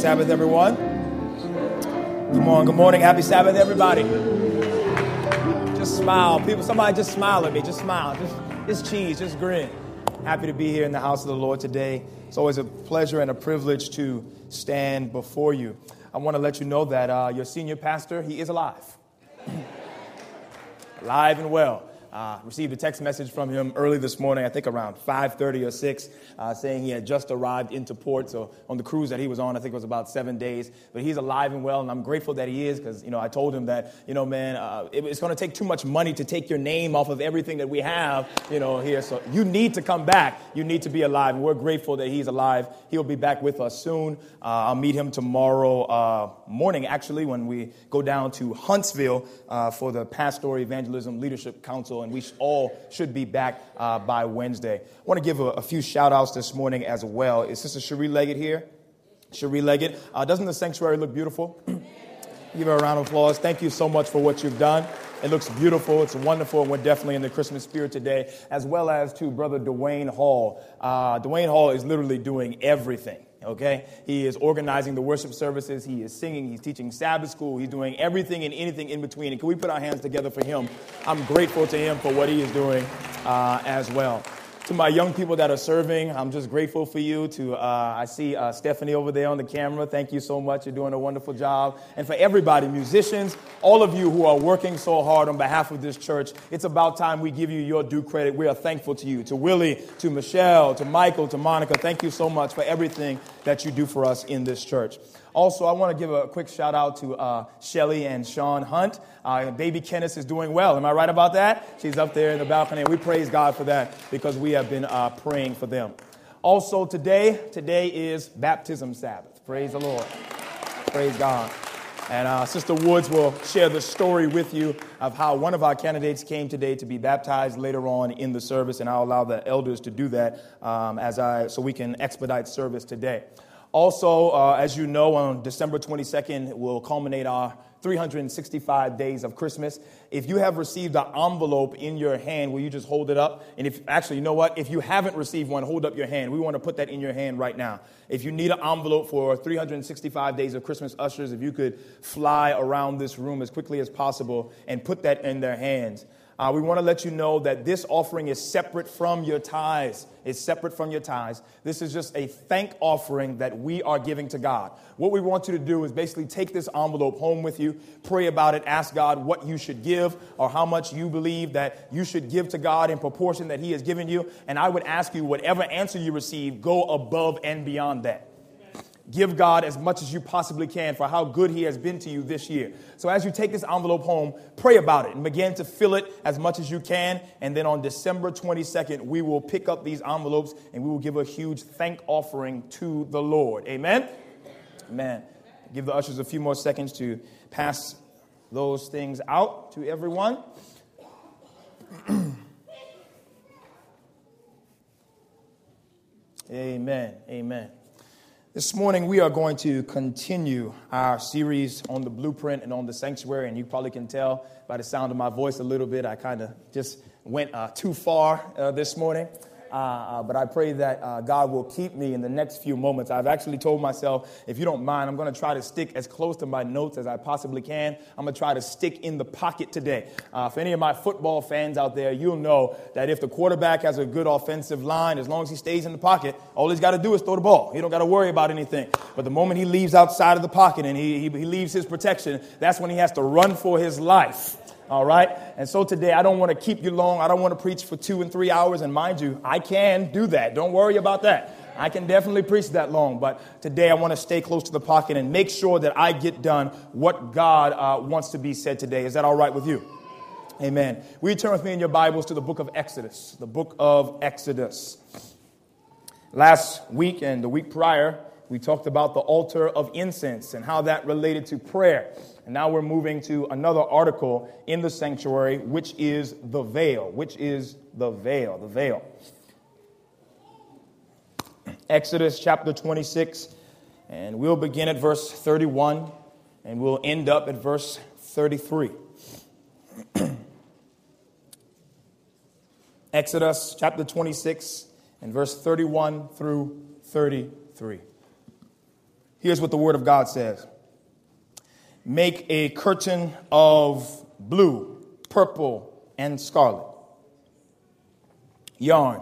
Sabbath, everyone. Good morning, good morning. Happy Sabbath, everybody. Just smile. People, somebody just smile at me. Just smile. Just, just cheese. Just grin. Happy to be here in the house of the Lord today. It's always a pleasure and a privilege to stand before you. I want to let you know that uh, your senior pastor, he is alive. alive and well. Uh, received a text message from him early this morning, I think around 5:30 or 6, uh, saying he had just arrived into port. So on the cruise that he was on, I think it was about seven days. But he's alive and well, and I'm grateful that he is because you know I told him that you know man, uh, it, it's going to take too much money to take your name off of everything that we have you know here. So you need to come back. You need to be alive, and we're grateful that he's alive. He'll be back with us soon. Uh, I'll meet him tomorrow uh, morning, actually, when we go down to Huntsville uh, for the Pastoral Evangelism Leadership Council and we all should be back uh, by Wednesday. I want to give a, a, few shout outs this morning as well. Is Sister Cherie Leggett here? Cherie Leggett. Uh, doesn't the sanctuary look beautiful? give her a round of applause. Thank you so much for what you've done. It looks beautiful. It's wonderful. And we're definitely in the Christmas spirit today, as well as to Brother Dwayne Hall. Uh, Dwayne Hall is literally doing everything okay? He is organizing the worship services, he is singing, he's teaching Sabbath school, he's doing everything and anything in between. And can we put our hands together for him? I'm grateful to him for what he is doing uh, as well to my young people that are serving, I'm just grateful for you. To uh, I see uh, Stephanie over there on the camera. Thank you so much. You're doing a wonderful job. And for everybody, musicians, all of you who are working so hard on behalf of this church, it's about time we give you your due credit. We are thankful to you. To Willie, to Michelle, to Michael, to Monica, thank you so much for everything that you do for us in this church. Also, I want to give a quick shout out to uh, Shelly and Sean Hunt. Uh, baby Kenneth is doing well. Am I right about that? She's up there in the balcony, we praise God for that because we have been uh, praying for them. Also, today, today is baptism Sabbath. Praise the Lord. Praise God. And uh, Sister Woods will share the story with you of how one of our candidates came today to be baptized later on in the service, and I'll allow the elders to do that um, as I so we can expedite service today. Also, uh, as you know, on December 22nd, we'll culminate our 365 days of Christmas. If you have received an envelope in your hand, will you just hold it up? And if actually, you know what? If you haven't received one, hold up your hand. We want to put that in your hand right now. If you need an envelope for 365 days of Christmas ushers, if you could fly around this room as quickly as possible and put that in their hands. Uh, we want to let you know that this offering is separate from your tithes. It's separate from your tithes. This is just a thank offering that we are giving to God. What we want you to do is basically take this envelope home with you, pray about it, ask God what you should give or how much you believe that you should give to God in proportion that He has given you. And I would ask you, whatever answer you receive, go above and beyond that. Give God as much as you possibly can for how good He has been to you this year. So, as you take this envelope home, pray about it and begin to fill it as much as you can. And then on December 22nd, we will pick up these envelopes and we will give a huge thank offering to the Lord. Amen? Amen. Give the ushers a few more seconds to pass those things out to everyone. Amen. Amen. This morning, we are going to continue our series on the blueprint and on the sanctuary. And you probably can tell by the sound of my voice a little bit, I kind of just went uh, too far uh, this morning. Uh, uh, but I pray that uh, God will keep me in the next few moments. I've actually told myself, if you don't mind, I'm going to try to stick as close to my notes as I possibly can. I'm going to try to stick in the pocket today. Uh, for any of my football fans out there, you'll know that if the quarterback has a good offensive line, as long as he stays in the pocket, all he's got to do is throw the ball. He don't got to worry about anything. But the moment he leaves outside of the pocket and he, he, he leaves his protection, that's when he has to run for his life. All right? And so today, I don't want to keep you long. I don't want to preach for two and three hours. And mind you, I can do that. Don't worry about that. I can definitely preach that long. But today, I want to stay close to the pocket and make sure that I get done what God uh, wants to be said today. Is that all right with you? Amen. We turn with me in your Bibles to the book of Exodus. The book of Exodus. Last week and the week prior, we talked about the altar of incense and how that related to prayer. And now we're moving to another article in the sanctuary, which is the veil. Which is the veil. The veil. Exodus chapter 26, and we'll begin at verse 31, and we'll end up at verse 33. Exodus chapter 26, and verse 31 through 33. Here's what the Word of God says Make a curtain of blue, purple, and scarlet yarn,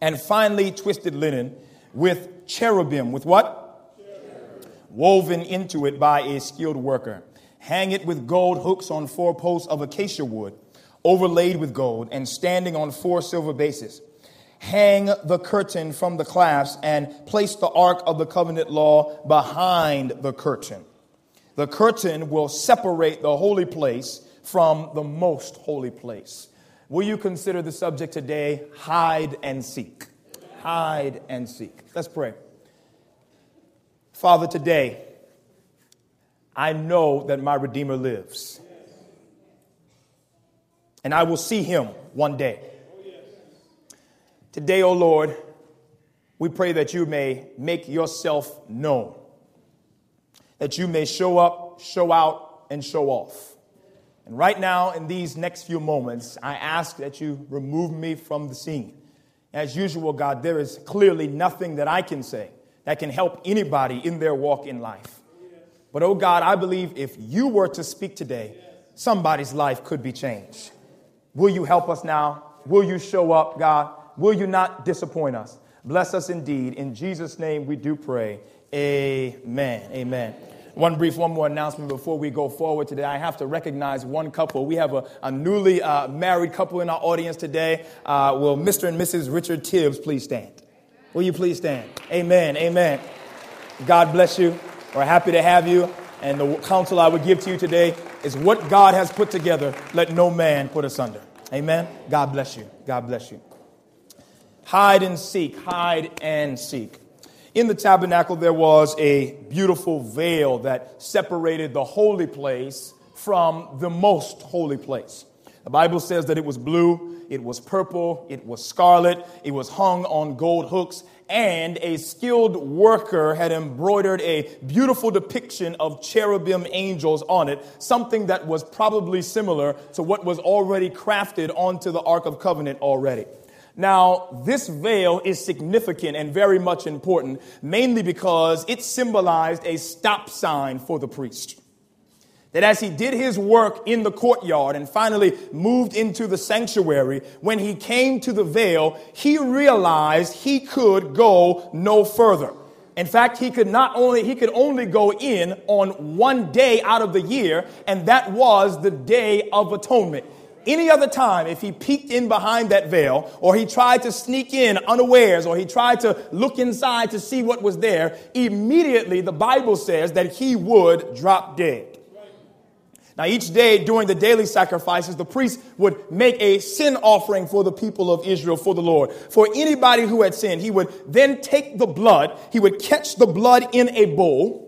and finely twisted linen with cherubim. With what? Cherubim. Woven into it by a skilled worker. Hang it with gold hooks on four posts of acacia wood, overlaid with gold, and standing on four silver bases. Hang the curtain from the clasps and place the ark of the covenant law behind the curtain. The curtain will separate the holy place from the most holy place. Will you consider the subject today hide and seek? Hide and seek. Let's pray. Father, today, I know that my Redeemer lives. And I will see him one day. Today, O oh Lord, we pray that you may make yourself known, that you may show up, show out, and show off. And right now, in these next few moments, I ask that you remove me from the scene. As usual, God, there is clearly nothing that I can say that can help anybody in their walk in life. But, oh God, I believe if you were to speak today, somebody's life could be changed. Will you help us now? Will you show up, God? Will you not disappoint us? Bless us indeed. In Jesus' name we do pray. Amen. Amen. One brief, one more announcement before we go forward today. I have to recognize one couple. We have a, a newly uh, married couple in our audience today. Uh, will Mr. and Mrs. Richard Tibbs please stand? Will you please stand? Amen. Amen. God bless you. We're happy to have you. And the counsel I would give to you today is what God has put together, let no man put asunder. Amen. God bless you. God bless you. Hide and seek, hide and seek. In the tabernacle, there was a beautiful veil that separated the holy place from the most holy place. The Bible says that it was blue, it was purple, it was scarlet, it was hung on gold hooks, and a skilled worker had embroidered a beautiful depiction of cherubim angels on it, something that was probably similar to what was already crafted onto the Ark of Covenant already. Now, this veil is significant and very much important, mainly because it symbolized a stop sign for the priest. That as he did his work in the courtyard and finally moved into the sanctuary, when he came to the veil, he realized he could go no further. In fact, he could not only, he could only go in on one day out of the year, and that was the day of atonement any other time, if he peeked in behind that veil, or he tried to sneak in unawares, or he tried to look inside to see what was there, immediately the Bible says that he would drop dead. Now, each day during the daily sacrifices, the priest would make a sin offering for the people of Israel, for the Lord. For anybody who had sinned, he would then take the blood, he would catch the blood in a bowl,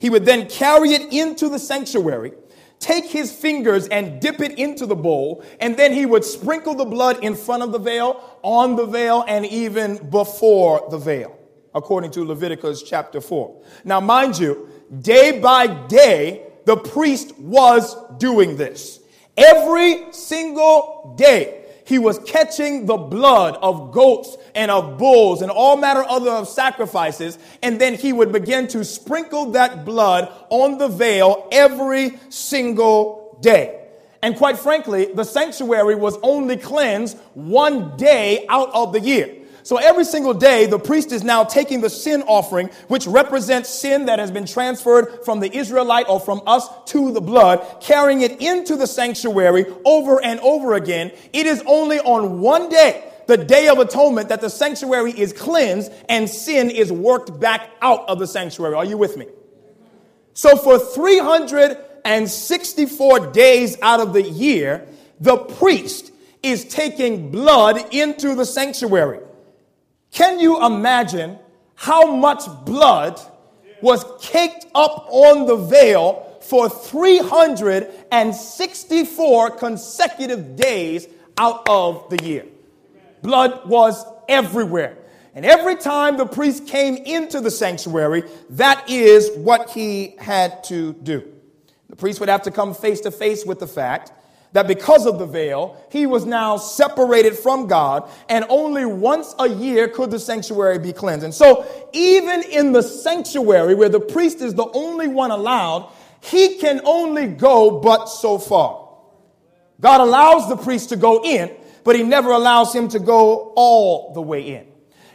he would then carry it into the sanctuary, take his fingers and dip it into the bowl, and then he would sprinkle the blood in front of the veil, on the veil, and even before the veil, according to Leviticus chapter 4. Now, mind you, day by day, the priest was doing this. Every single day, he was catching the blood of goats and of bulls and all matter other of sacrifices, and then he would begin to sprinkle that blood on the veil every single day. And quite frankly, the sanctuary was only cleansed one day out of the year. So every single day, the priest is now taking the sin offering, which represents sin that has been transferred from the Israelite or from us to the blood, carrying it into the sanctuary over and over again. It is only on one day, the day of atonement, that the sanctuary is cleansed and sin is worked back out of the sanctuary. Are you with me? So for 364 days out of the year, the priest is taking blood into the sanctuary. Can you imagine how much blood was caked up on the veil for 364 consecutive days out of the year? Blood was everywhere. And every time the priest came into the sanctuary, that is what he had to do. The priest would have to come face to face with the fact that because of the veil, he was now separated from God, and only once a year could the sanctuary be cleansed. And so, even in the sanctuary, where the priest is the only one allowed, he can only go but so far. God allows the priest to go in, but he never allows him to go all the way in.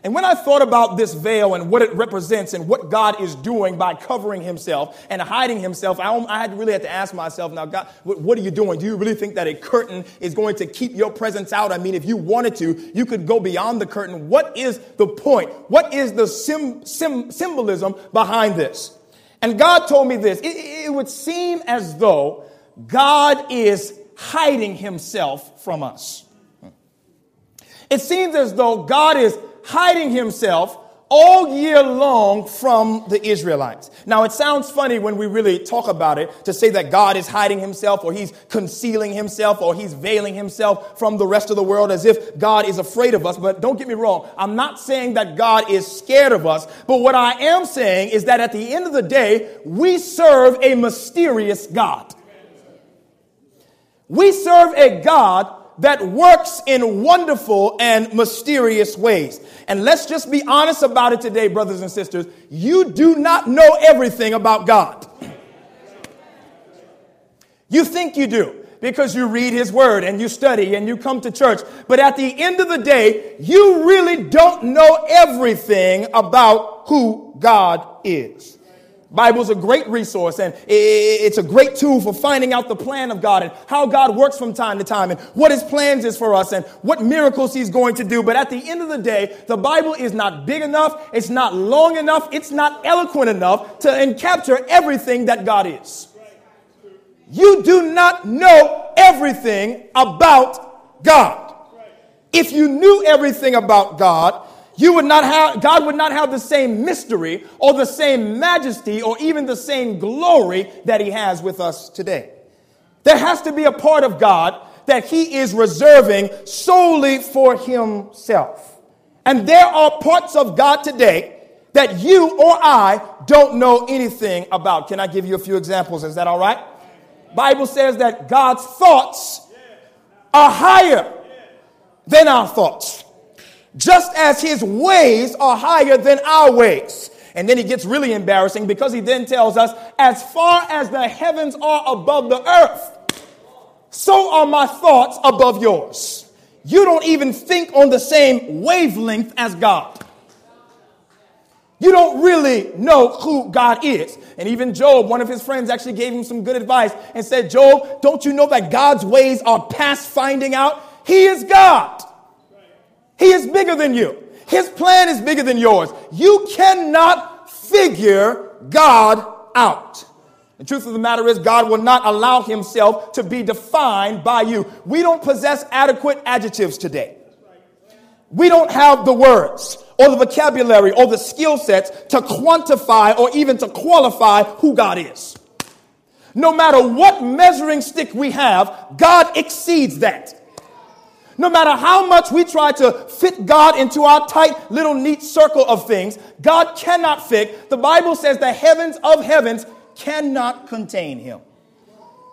And when I thought about this veil and what it represents and what God is doing by covering himself and hiding himself, I, I really had to ask myself, now, God, what, what, are you doing? Do you really think that a curtain is going to keep your presence out? I mean, if you wanted to, you could go beyond the curtain. What is the point? What is the sim, sim, symbolism behind this? And God told me this. It, it would seem as though God is hiding himself from us. It seems as though God is hiding himself all year long from the Israelites. Now, it sounds funny when we really talk about it to say that God is hiding himself or he's concealing himself or he's veiling himself from the rest of the world as if God is afraid of us. But don't get me wrong. I'm not saying that God is scared of us. But what I am saying is that at the end of the day, we serve a mysterious God. We serve a God that works in wonderful and mysterious ways. And let's just be honest about it today, brothers and sisters. You do not know everything about God. You think you do because you read his word and you study and you come to church. But at the end of the day, you really don't know everything about who God is. Bible's a great resource and it's a great tool for finding out the plan of God and how God works from time to time and what his plans is for us and what miracles he's going to do. But at the end of the day, the Bible is not big enough. It's not long enough. It's not eloquent enough to capture everything that God is. You do not know everything about God. If you knew everything about God, you would not have, God would not have the same mystery or the same majesty or even the same glory that He has with us today. There has to be a part of God that He is reserving solely for Himself. And there are parts of God today that you or I don't know anything about. Can I give you a few examples? Is that all right? Bible says that God's thoughts are higher than our thoughts just as his ways are higher than our ways. And then he gets really embarrassing because he then tells us, as far as the heavens are above the earth, so are my thoughts above yours. You don't even think on the same wavelength as God. You don't really know who God is. And even Job, one of his friends, actually gave him some good advice and said, Job, don't you know that God's ways are past finding out? He is God. He is bigger than you. His plan is bigger than yours. You cannot figure God out. The truth of the matter is, God will not allow himself to be defined by you. We don't possess adequate adjectives today. We don't have the words or the vocabulary or the skill sets to quantify or even to qualify who God is. No matter what measuring stick we have, God exceeds that. No matter how much we try to fit God into our tight little neat circle of things, God cannot fit. The Bible says the heavens of heavens cannot contain him.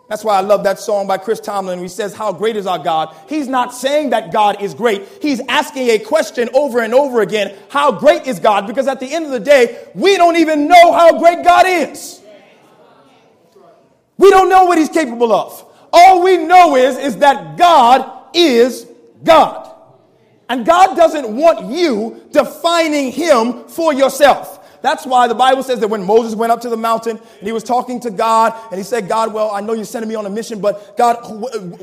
That's why I love that song by Chris Tomlin. He says, How great is our God? He's not saying that God is great. He's asking a question over and over again How great is God? Because at the end of the day, we don't even know how great God is. We don't know what He's capable of. All we know is, is that God is God. And God doesn't want you defining him for yourself. That's why the Bible says that when Moses went up to the mountain and he was talking to God and he said, God, well, I know you're sending me on a mission, but God,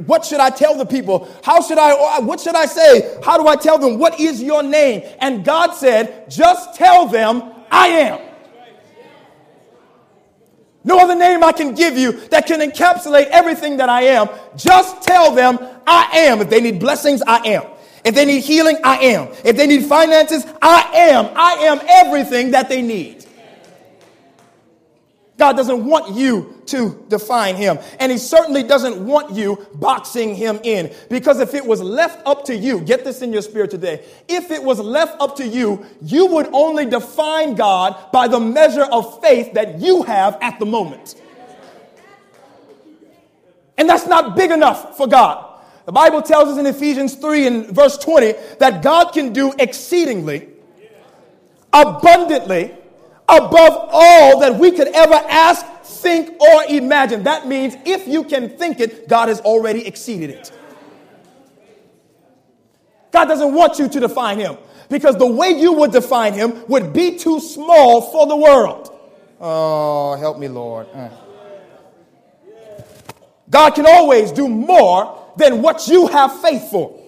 what should I tell the people? How should I, what should I say? How do I tell them? What is your name? And God said, just tell them, I am. No other name I can give you that can encapsulate everything that I am. Just tell them I am. If they need blessings, I am. If they need healing, I am. If they need finances, I am. I am everything that they need. God doesn't want you to define him. And he certainly doesn't want you boxing him in. Because if it was left up to you, get this in your spirit today. If it was left up to you, you would only define God by the measure of faith that you have at the moment. And that's not big enough for God. The Bible tells us in Ephesians 3 and verse 20 that God can do exceedingly, abundantly, above all that we could ever ask, think, or imagine. That means if you can think it, God has already exceeded it. God doesn't want you to define him because the way you would define him would be too small for the world. Oh, help me, Lord. Uh. God can always do more than what you have faith for.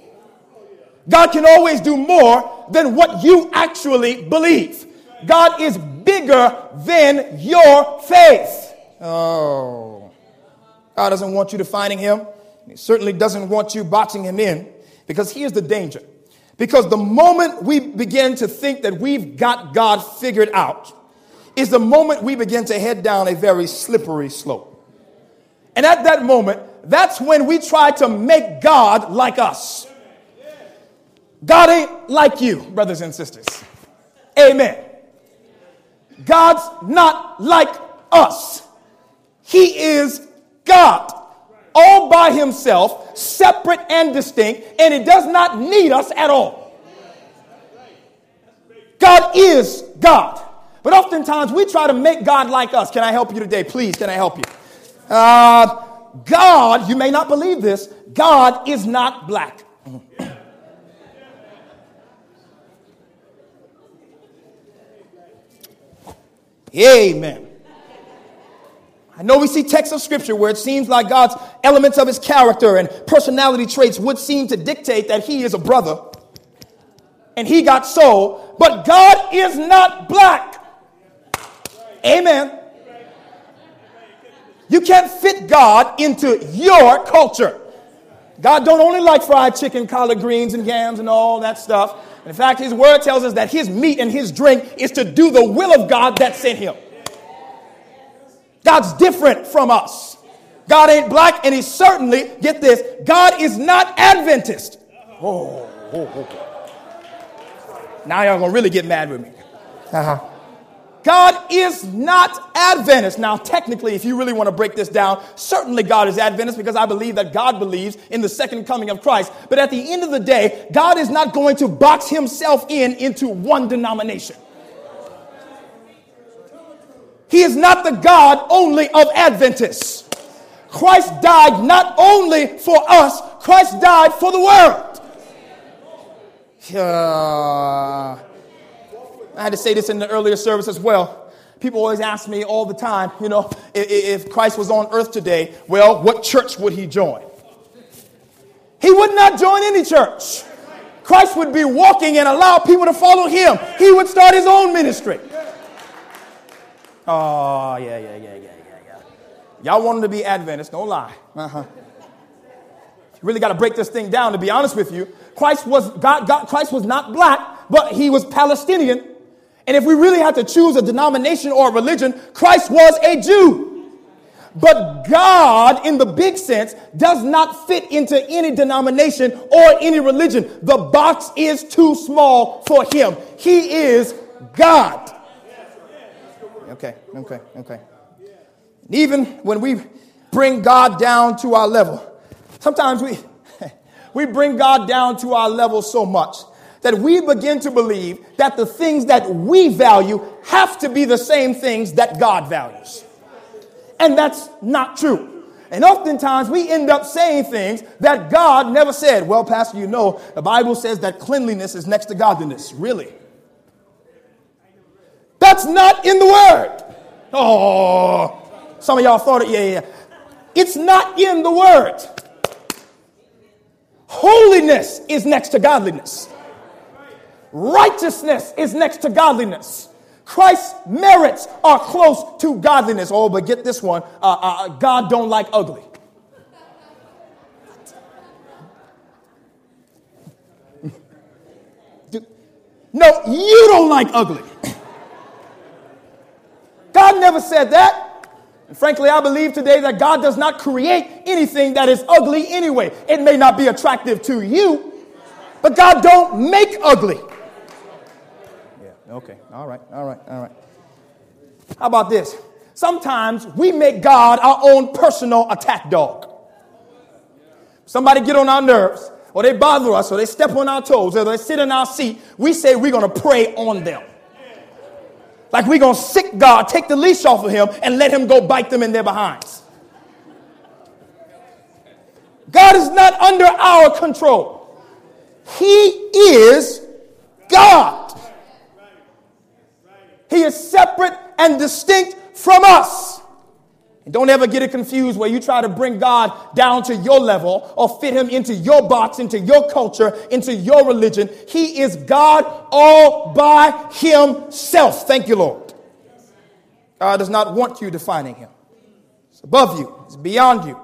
God can always do more than what you actually believe. God is bigger than your faith. Oh. God doesn't want you defining him. He certainly doesn't want you boxing him in because here's the danger. Because the moment we begin to think that we've got God figured out is the moment we begin to head down a very slippery slope. And at that moment, that's when we try to make God like us. God ain't like you, brothers and sisters. Amen. God's not like us. He is God, all by himself, separate and distinct, and he does not need us at all. God is God. But oftentimes we try to make God like us. Can I help you today? Please, can I help you? Uh, God, you may not believe this, God is not black. Amen. I know we see texts of scripture where it seems like God's elements of his character and personality traits would seem to dictate that he is a brother and he got soul, but God is not black. Amen. You can't fit God into your culture. God don't only like fried chicken, collard greens, and yams and all that stuff. In fact, his word tells us that his meat and his drink is to do the will of God that sent him. God's different from us. God ain't black, and he certainly, get this, God is not Adventist. Oh, oh okay. Now y'all gonna really get mad with me. Uh-huh. God is not Adventist. Now, technically, if you really want to break this down, certainly God is Adventist because I believe that God believes in the second coming of Christ. But at the end of the day, God is not going to box himself in into one denomination. He is not the God only of Adventists. Christ died not only for us, Christ died for the world. Uh, I had to say this in the earlier service as well. People always ask me all the time, you know, if, if Christ was on earth today, well, what church would he join? He would not join any church. Christ would be walking and allow people to follow him. He would start his own ministry. Oh, yeah, yeah, yeah, yeah, yeah, yeah. Y'all want him to be Adventist, don't lie. Uh-huh. You really got to break this thing down, to be honest with you. Christ was, God, God, Christ was not black, but he was Palestinian and if we really had to choose a denomination or a religion, Christ was a Jew. But God, in the big sense, does not fit into any denomination or any religion. The box is too small for him. He is God. Okay, okay, okay. Even when we bring God down to our level, sometimes we, we bring God down to our level so much that we begin to believe that the things that we value have to be the same things that God values. And that's not true. And oftentimes we end up saying things that God never said. Well, Pastor, you know, the Bible says that cleanliness is next to godliness. Really? That's not in the Word. Oh, some of y'all thought it. Yeah, yeah. It's not in the Word. Holiness is next to godliness. Righteousness is next to godliness. Christ's merits are close to godliness. Oh, but get this one uh, uh, God don't like ugly. No, you don't like ugly. God never said that. And frankly, I believe today that God does not create anything that is ugly anyway. It may not be attractive to you, but God don't make ugly. Okay, all right, all right, all right. How about this? Sometimes we make God our own personal attack dog. Somebody get on our nerves, or they bother us, or they step on our toes, or they sit in our seat. We say we're going to pray on them. Like we're going to sic God, take the leash off of him, and let him go bite them in their behinds. God is not under our control. He is God. He is separate and distinct from us. And don't ever get it confused where you try to bring God down to your level or fit him into your box, into your culture, into your religion. He is God all by himself. Thank you, Lord. God does not want you defining him. It's above you, it's beyond you.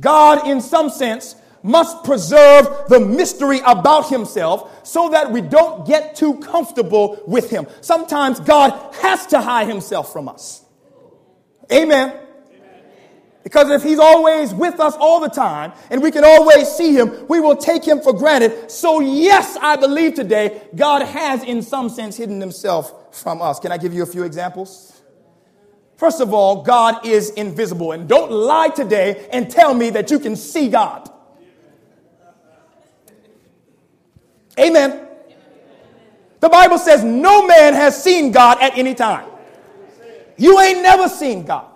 God, in some sense, must preserve the mystery about himself so that we don't get too comfortable with him. Sometimes God has to hide himself from us. Amen. Because if he's always with us all the time and we can always see him, we will take him for granted. So, yes, I believe today God has, in some sense, hidden himself from us. Can I give you a few examples? First of all, God is invisible. And don't lie today and tell me that you can see God. Amen. The Bible says no man has seen God at any time. You ain't never seen God.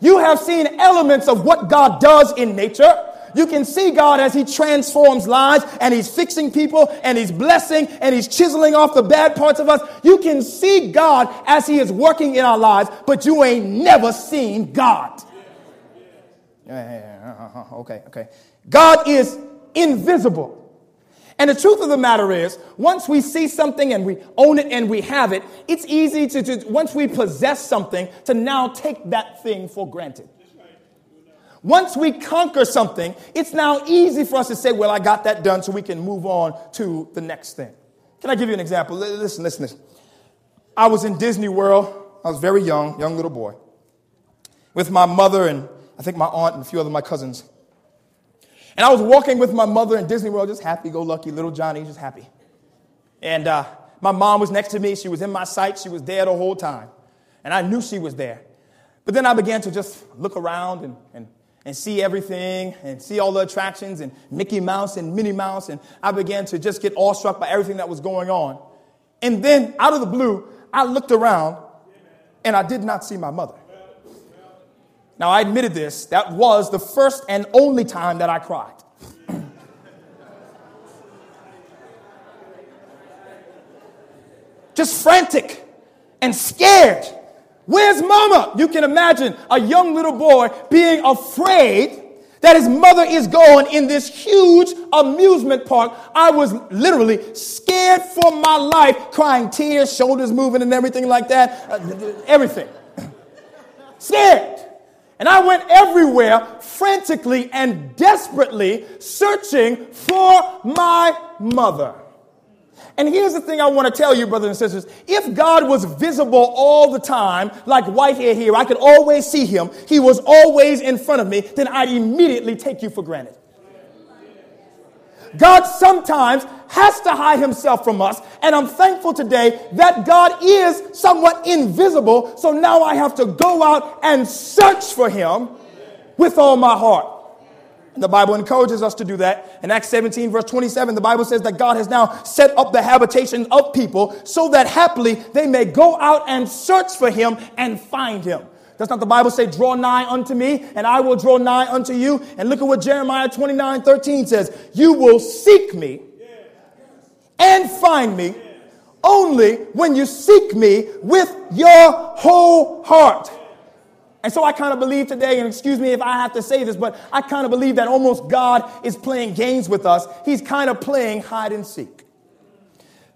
You have seen elements of what God does in nature. You can see God as He transforms lives and He's fixing people and He's blessing and He's chiseling off the bad parts of us. You can see God as He is working in our lives, but you ain't never seen God. Uh-huh, uh-huh. Okay, okay. God is invisible. And the truth of the matter is, once we see something and we own it and we have it, it's easy to, to, once we possess something, to now take that thing for granted. Once we conquer something, it's now easy for us to say, well, I got that done, so we can move on to the next thing. Can I give you an example? Listen, listen, listen. I was in Disney World. I was very young, young little boy, with my mother and I think my aunt and a few other my cousins. And I was walking with my mother in Disney World, just happy go lucky, little Johnny, just happy. And uh, my mom was next to me. She was in my sight. She was there the whole time. And I knew she was there. But then I began to just look around and, and, and see everything and see all the attractions and Mickey Mouse and Minnie Mouse. And I began to just get awestruck by everything that was going on. And then, out of the blue, I looked around and I did not see my mother. Now, I admitted this. That was the first and only time that I cried. Just frantic and scared. Where's mama? You can imagine a young little boy being afraid that his mother is gone in this huge amusement park. I was literally scared for my life, crying tears, shoulders moving, and everything like that. Uh, everything. scared. And I went everywhere frantically and desperately searching for my mother. And here's the thing I want to tell you, brothers and sisters. If God was visible all the time, like Whitehair here, I could always see him, he was always in front of me, then I'd immediately take you for granted. God sometimes has to hide himself from us. And I'm thankful today that God is somewhat invisible. So now I have to go out and search for him with all my heart. The Bible encourages us to do that. In Acts 17, verse 27, the Bible says that God has now set up the habitation of people so that happily they may go out and search for him and find him. Does not the Bible say, draw nigh unto me and I will draw nigh unto you? And look at what Jeremiah 29 13 says. You will seek me and find me only when you seek me with your whole heart. And so I kind of believe today, and excuse me if I have to say this, but I kind of believe that almost God is playing games with us. He's kind of playing hide and seek.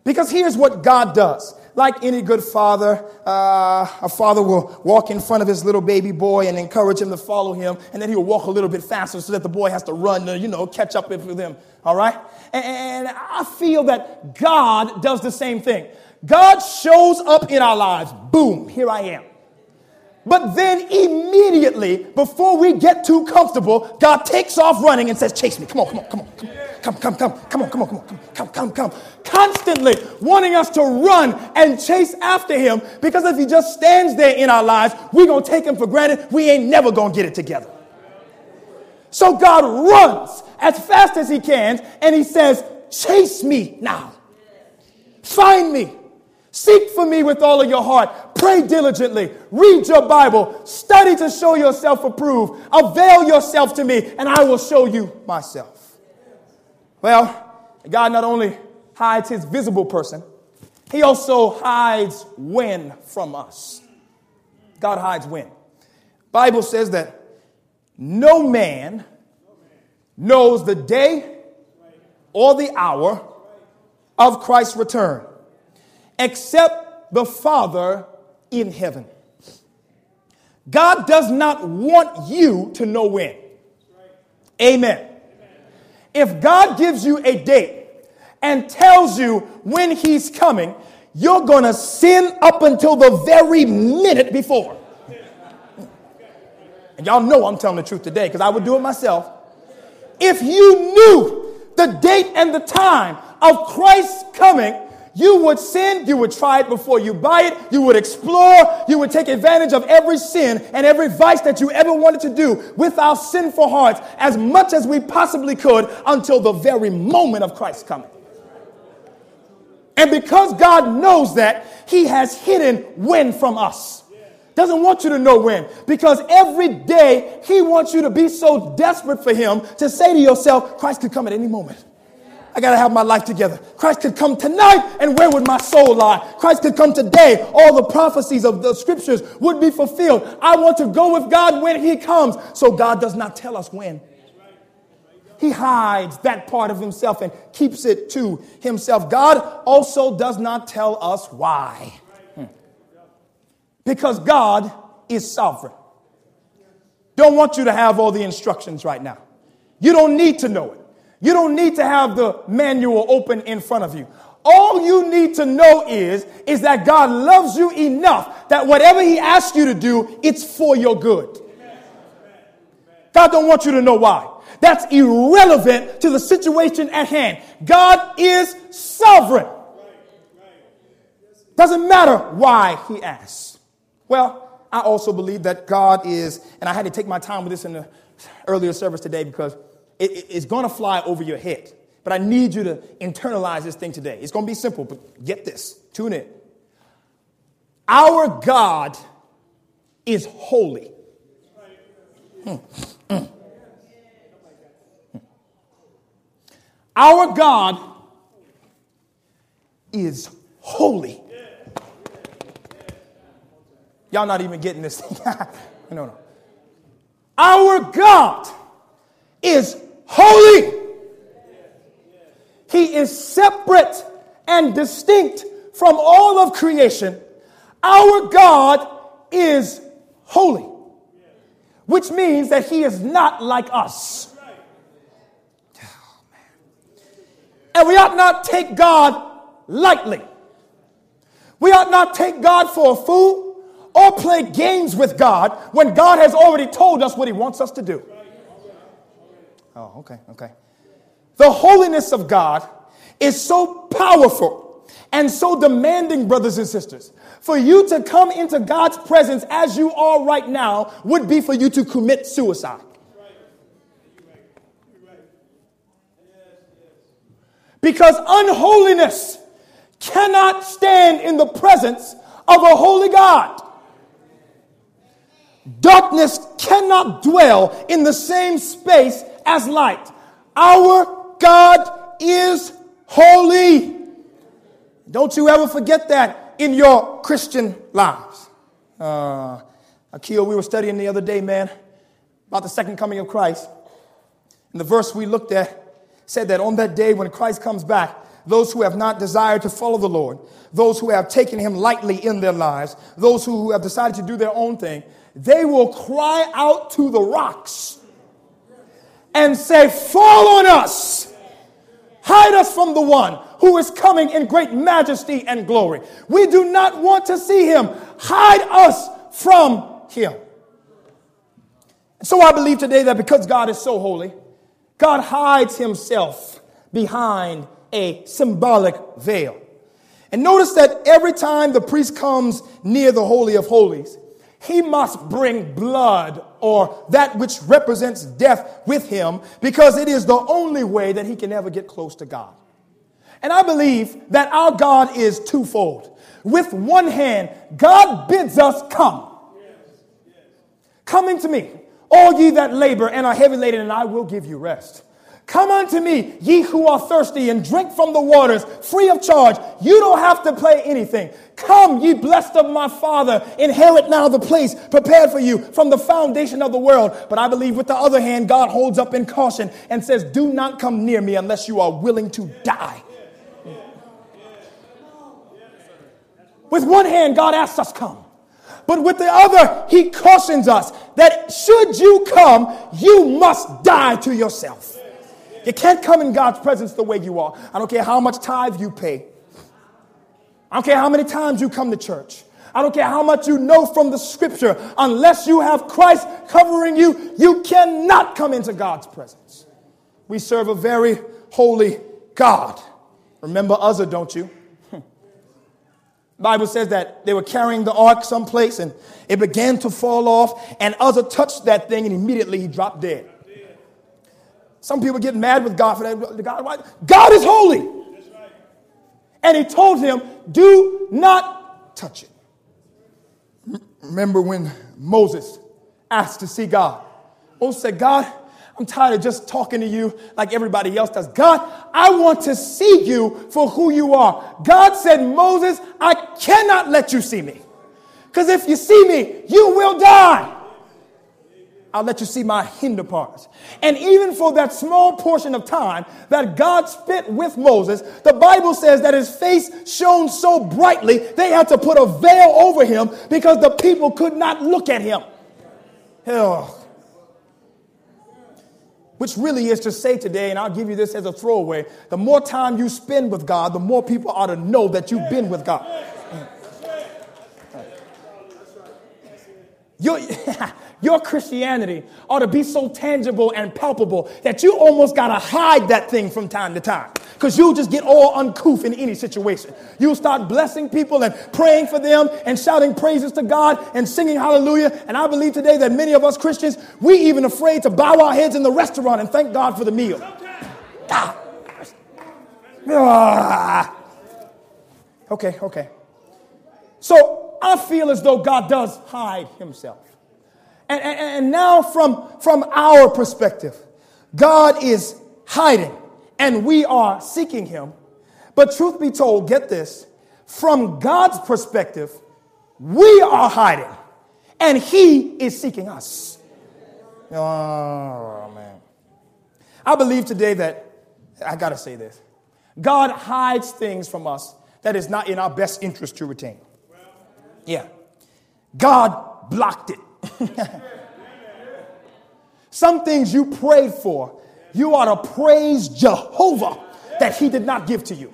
Because here's what God does like any good father, uh, a father will walk in front of his little baby boy and encourage him to follow him, and then he'll walk a little bit faster so that the boy has to run to, you know, catch up with him. All right? And I feel that God does the same thing. God shows up in our lives. Boom, here I am. But then immediately, before we get too comfortable, God takes off running and says, Chase me. Come on, come on, come on, come come, come, come, come on, come on, come on, come, come, come. Constantly wanting us to run and chase after him because if he just stands there in our lives, we're going to take him for granted. We ain't never going to get it together. So God runs as fast as he can and he says, Chase me now. Find me. Seek for me with all of your heart. Pray diligently. Read your Bible. Study to show yourself approved. Avail yourself to me, and I will show you myself. Well, God not only hides his visible person, he also hides when from us. God hides when. Bible says that no man knows the day or the hour of Christ's return except the Father in heaven. God does not want you to know when. Amen. If God gives you a date and tells you when He's coming, you're going to sin up until the very minute before. And y'all know I'm telling the truth today because I would do it myself. If you knew the date and the time of Christ's coming, you would sin, you would try it before you buy it, you would explore, you would take advantage of every sin and every vice that you ever wanted to do with our sinful hearts as much as we possibly could until the very moment of Christ's coming. And because God knows that, He has hidden when from us. Doesn't want you to know when. Because every day He wants you to be so desperate for Him to say to yourself, Christ could come at any moment. I got to have my life together. Christ could come tonight, and where would my soul lie? Christ could come today. All the prophecies of the scriptures would be fulfilled. I want to go with God when He comes. So God does not tell us when. He hides that part of Himself and keeps it to Himself. God also does not tell us why. Hmm. Because God is sovereign. Don't want you to have all the instructions right now. You don't need to know it. You don't need to have the manual open in front of you. All you need to know is, is that God loves you enough that whatever he asks you to do, it's for your good. God don't want you to know why. That's irrelevant to the situation at hand. God is sovereign. Doesn't matter why he asks. Well, I also believe that God is, and I had to take my time with this in the earlier service today because it, it's going to fly over your head. But I need you to internalize this thing today. It's going to be simple, but get this. Tune in. Our God is holy. Hmm. Hmm. Our God is holy. Y'all not even getting this no, no. Our God is holy. He is separate and distinct from all of creation. Our God is holy, which means that He is not like us. And we ought not take God lightly. We ought not take God for a fool or play games with God when God has already told us what He wants us to do. Oh, okay, okay. The holiness of God is so powerful and so demanding, brothers and sisters. For you to come into God's presence as you are right now would be for you to commit suicide. Because unholiness cannot stand in the presence of a holy God. Darkness cannot dwell in the same space as light. Our God is holy. Don't you ever forget that in your Christian lives. Uh, Akil, we were studying the other day, man, about the second coming of Christ. And the verse we looked at said that on that day when Christ comes back, those who have not desired to follow the Lord, those who have taken him lightly in their lives, those who have decided to do their own thing, they will cry out to the rocks and say, Fall on us. Hide us from the one who is coming in great majesty and glory. We do not want to see him. Hide us from him. So I believe today that because God is so holy, God hides himself behind a symbolic veil. And notice that every time the priest comes near the Holy of Holies, he must bring blood or that which represents death with him because it is the only way that he can ever get close to God. And I believe that our God is twofold. With one hand, God bids us come. Come to me, all ye that labor and are heavy laden, and I will give you rest. Come unto me, ye who are thirsty, and drink from the waters free of charge. You don't have to pay anything. Come, ye blessed of my Father, inherit now the place prepared for you from the foundation of the world. But I believe, with the other hand, God holds up in caution and says, Do not come near me unless you are willing to die. With one hand, God asks us, Come. But with the other, He cautions us that should you come, you must die to yourself. You can't come in God's presence the way you are. I don't care how much tithe you pay. I don't care how many times you come to church. I don't care how much you know from the scripture. Unless you have Christ covering you, you cannot come into God's presence. We serve a very holy God. Remember Uzzah, don't you? Bible says that they were carrying the ark someplace and it began to fall off, and Uzzah touched that thing and immediately he dropped dead. Some people get mad with God for that. God, God is holy. And he told him, Do not touch it. Remember when Moses asked to see God? Moses said, God, I'm tired of just talking to you like everybody else does. God, I want to see you for who you are. God said, Moses, I cannot let you see me. Because if you see me, you will die. I'll let you see my hinder parts. And even for that small portion of time that God spent with Moses, the Bible says that his face shone so brightly, they had to put a veil over him because the people could not look at him. Oh. Which really is to say today, and I'll give you this as a throwaway the more time you spend with God, the more people ought to know that you've been with God. Your, your Christianity ought to be so tangible and palpable that you almost got to hide that thing from time to time because you'll just get all uncouth in any situation. You'll start blessing people and praying for them and shouting praises to God and singing hallelujah. And I believe today that many of us Christians, we even afraid to bow our heads in the restaurant and thank God for the meal. Ah. Ah. Okay, okay. So I feel as though God does hide himself. And, and, and now, from, from our perspective, God is hiding and we are seeking him. But truth be told, get this from God's perspective, we are hiding and he is seeking us. Oh, man. I believe today that, I gotta say this God hides things from us that is not in our best interest to retain. Yeah. God blocked it. Some things you prayed for, you ought to praise Jehovah that He did not give to you.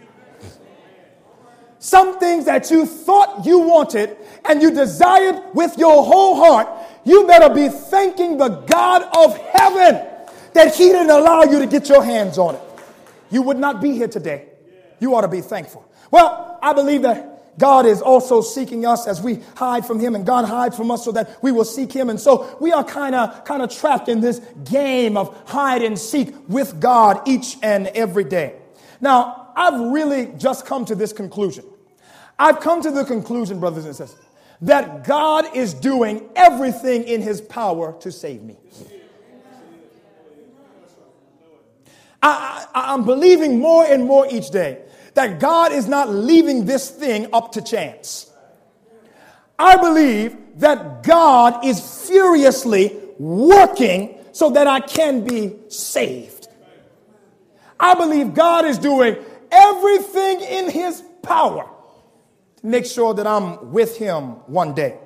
Some things that you thought you wanted and you desired with your whole heart, you better be thanking the God of heaven that He didn't allow you to get your hands on it. You would not be here today. You ought to be thankful. Well, I believe that God is also seeking us as we hide from him and God hides from us so that we will seek him. And so we are kind of kind of trapped in this game of hide and seek with God each and every day. Now, I've really just come to this conclusion. I've come to the conclusion, brothers and sisters, that God is doing everything in his power to save me. I, am believing more and more each day that God is not leaving this thing up to chance. I believe that God is furiously working so that I can be saved. I believe God is doing everything in His power to make sure that I'm with Him one day.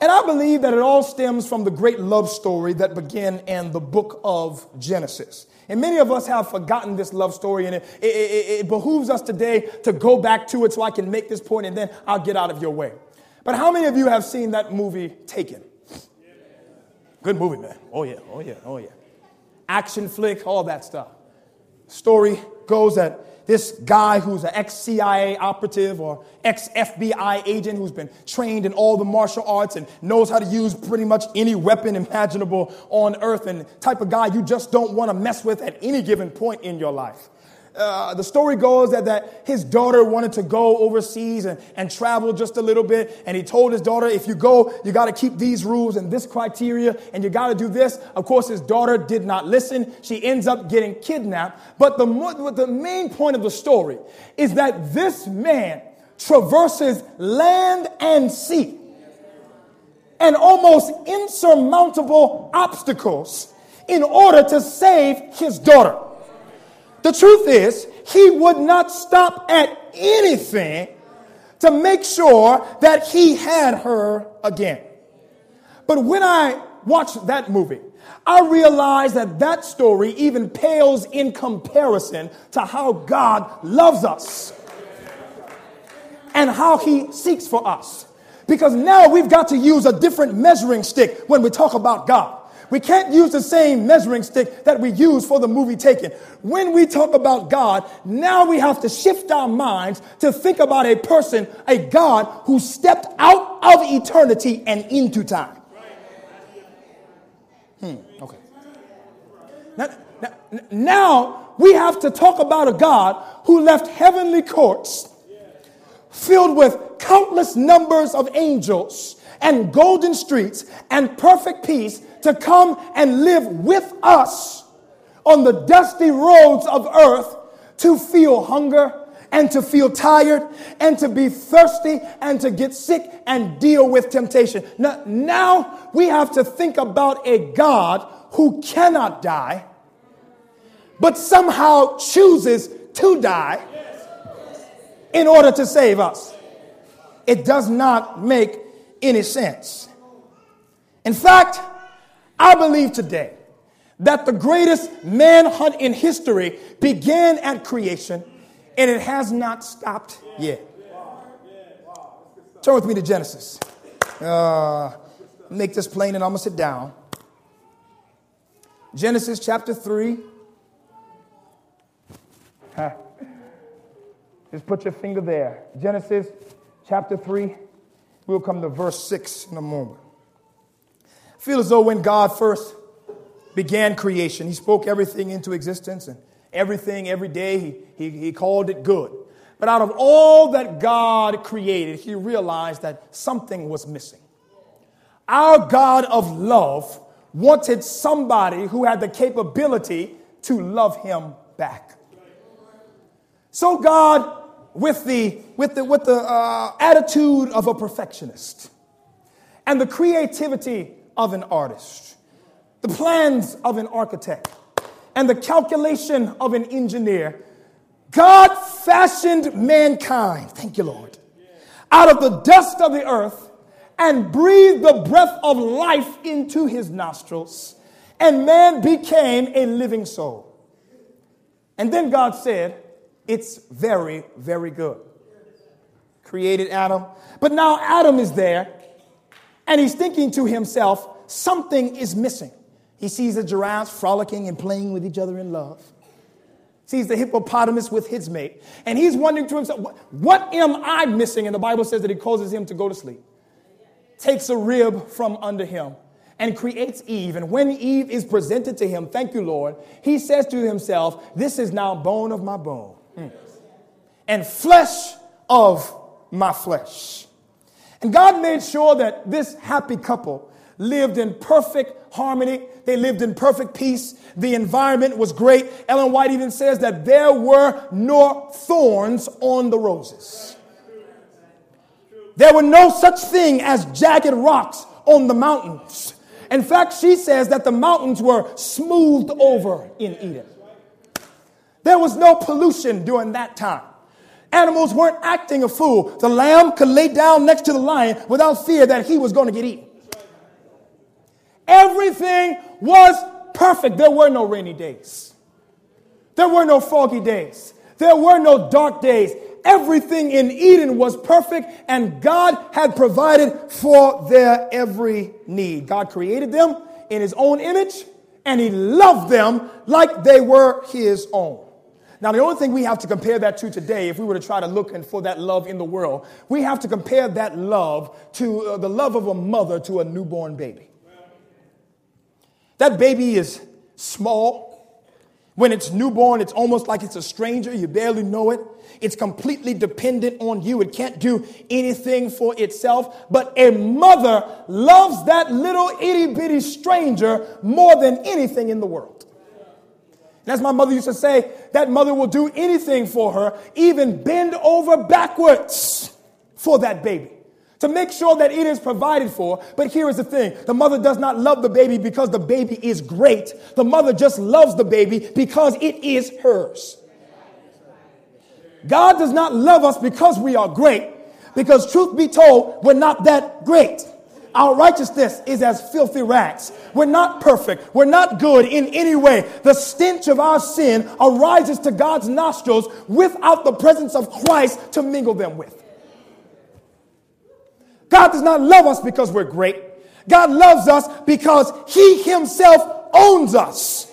And I believe that it all stems from the great love story that began in the book of Genesis. And many of us have forgotten this love story, and it, it, it, it, behooves us today to go back to it so I can make this point and then I'll get out of your way. But how many of you have seen that movie Taken? Good movie, man. Oh, yeah, oh, yeah, oh, yeah. Action flick, all that stuff. Story goes that this guy who's an ex CIA operative or ex FBI agent who's been trained in all the martial arts and knows how to use pretty much any weapon imaginable on earth, and type of guy you just don't want to mess with at any given point in your life. Uh, the story goes that, that his daughter wanted to go overseas and, and travel just a little bit. And he told his daughter, if you go, you got to keep these rules and this criteria, and you got to do this. Of course, his daughter did not listen. She ends up getting kidnapped. But the, the main point of the story is that this man traverses land and sea and almost insurmountable obstacles in order to save his daughter. The truth is, he would not stop at anything to make sure that he had her again. But when I watched that movie, I realized that that story even pales in comparison to how God loves us and how he seeks for us. Because now we've got to use a different measuring stick when we talk about God. We can't use the same measuring stick that we use for the movie Taken. When we talk about God, now we have to shift our minds to think about a person, a God who stepped out of eternity and into time. Hmm, okay. Now, now, now we have to talk about a God who left heavenly courts filled with countless numbers of angels and golden streets and perfect peace to come and live with us on the dusty roads of earth to feel hunger and to feel tired and to be thirsty and to get sick and deal with temptation. Now, now we have to think about a God who cannot die, but somehow chooses to die in order to save us. It does not make any sense. In fact, I believe today that the greatest manhunt in history began at creation and it has not stopped yet. Turn with me to Genesis. Uh, make this plain and I'm going to sit down. Genesis chapter 3. Just put your finger there. Genesis chapter 3. We'll come to verse 6 in a moment. Feel as though when God first began creation, He spoke everything into existence and everything every day, He, he, he called it good. But out of all that God created, He realized that something was missing. Our God of love wanted somebody who had the capability to love Him back. So God, with the, with the, with the uh, attitude of a perfectionist and the creativity of an artist, the plans of an architect, and the calculation of an engineer, God fashioned mankind, thank you, Lord, out of the dust of the earth and breathed the breath of life into his nostrils, and man became a living soul. And then God said, It's very, very good. Created Adam. But now Adam is there and he's thinking to himself, something is missing. He sees the giraffes frolicking and playing with each other in love. Sees the hippopotamus with his mate. And he's wondering to himself, what am I missing? And the Bible says that it causes him to go to sleep. Takes a rib from under him and creates Eve. And when Eve is presented to him, thank you, Lord, he says to himself, This is now bone of my bone and flesh of my flesh. And God made sure that this happy couple lived in perfect harmony. They lived in perfect peace. The environment was great. Ellen White even says that there were no thorns on the roses. There were no such thing as jagged rocks on the mountains. In fact, she says that the mountains were smoothed over in Eden. There was no pollution during that time. Animals weren't acting a fool. The lamb could lay down next to the lion without fear that he was going to get eaten. Everything was perfect. There were no rainy days. There were no foggy days. There were no dark days. Everything in Eden was perfect, and God had provided for their every need. God created them in His own image, and He loved them like they were His own. Now, the only thing we have to compare that to today, if we were to try to look for that love in the world, we have to compare that love to uh, the love of a mother to a newborn baby. That baby is small. When it's newborn, it's almost like it's a stranger. You barely know it. It's completely dependent on you. It can't do anything for itself. But a mother loves that little itty bitty stranger more than anything in the world. As my mother used to say, that mother will do anything for her, even bend over backwards for that baby to make sure that it is provided for. But here is the thing the mother does not love the baby because the baby is great. The mother just loves the baby because it is hers. God does not love us because we are great, because truth be told, we're not that great. Our righteousness is as filthy rags. We're not perfect. We're not good in any way. The stench of our sin arises to God's nostrils without the presence of Christ to mingle them with. God does not love us because we're great. God loves us because He Himself owns us.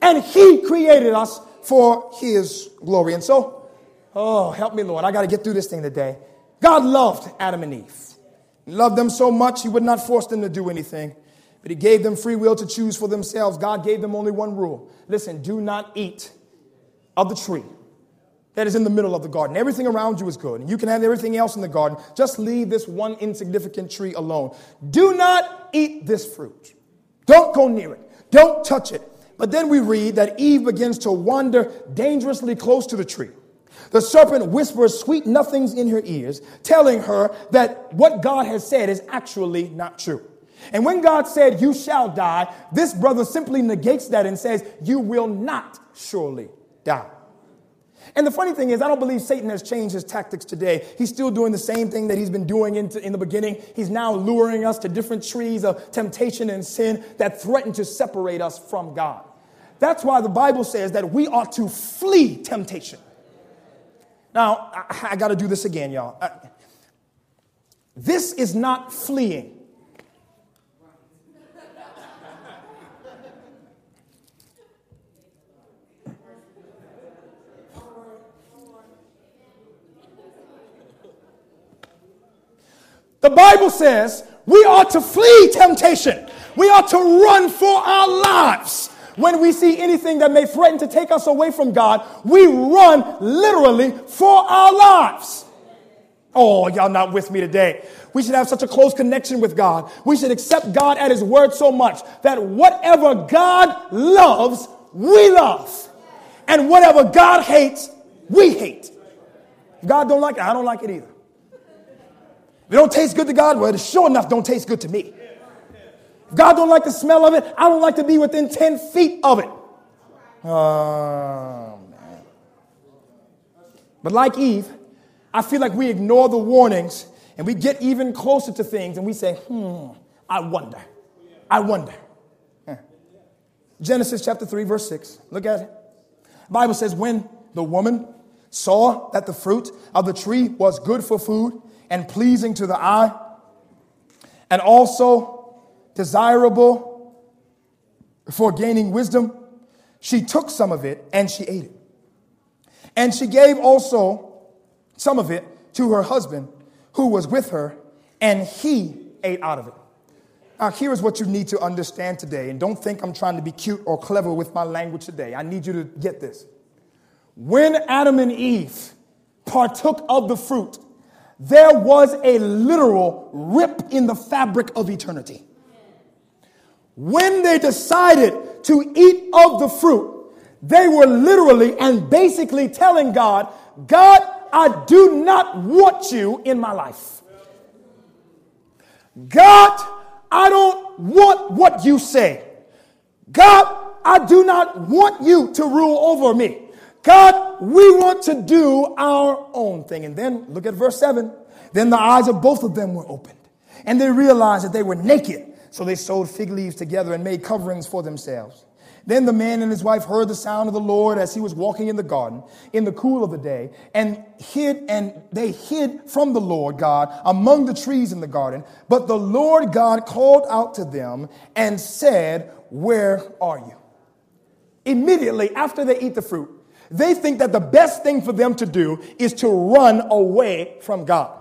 And He created us for His glory. And so, oh, help me, Lord. I got to get through this thing today. God loved Adam and Eve. He loved them so much, He would not force them to do anything, but He gave them free will to choose for themselves. God gave them only one rule listen, do not eat of the tree that is in the middle of the garden. Everything around you is good, and you can have everything else in the garden. Just leave this one insignificant tree alone. Do not eat this fruit. Don't go near it. Don't touch it. But then we read that Eve begins to wander dangerously close to the tree. The serpent whispers sweet nothings in her ears, telling her that what God has said is actually not true. And when God said, You shall die, this brother simply negates that and says, You will not surely die. And the funny thing is, I don't believe Satan has changed his tactics today. He's still doing the same thing that he's been doing in, in the beginning. He's now luring us to different trees of temptation and sin that threaten to separate us from God. That's why the Bible says that we ought to flee temptation. Now, I, I got to do this again, y'all. I, this is not fleeing. The Bible says we ought to flee temptation. We ought to run for our lives. When we see anything that may threaten to take us away from God, we run literally for our lives. Oh, y'all not with me today. We should have such a close connection with God. We should accept God at His word so much that whatever God loves, we love. And whatever God hates, we hate. If God don't like it, I don't like it either. If it don't taste good to God, well, it sure enough don't taste good to me. God don't like the smell of it, I don't like to be within 10 feet of it. Oh, man. But like Eve, I feel like we ignore the warnings and we get even closer to things and we say, hmm, I wonder. I wonder. Genesis chapter 3, verse 6. Look at it. The Bible says, when the woman saw that the fruit of the tree was good for food and pleasing to the eye, and also desirable for gaining wisdom, she took some of it and she ate it. And she gave also some of it to her husband who was with her, and he ate out of it. Now, here is what you need to understand today, and don't think I'm trying to be cute or clever with my language today. I need you to get this. When Adam and Eve partook of the fruit, there was a literal rip in the fabric of eternity. When they decided to eat of the fruit, they were literally and basically telling God, God, I do not want you in my life. God, I don't want what you say. God, I do not want you to rule over me. God, we want to do our own thing. And then look at verse 7. Then the eyes of both of them were opened, and they realized that they were naked. So they sewed fig leaves together and made coverings for themselves. Then the man and his wife heard the sound of the Lord as he was walking in the garden in the cool of the day and hid and they hid from the Lord God among the trees in the garden. But the Lord God called out to them and said, Where are you? immediately after they eat the fruit, they think that the best thing for them to do is to run away from God.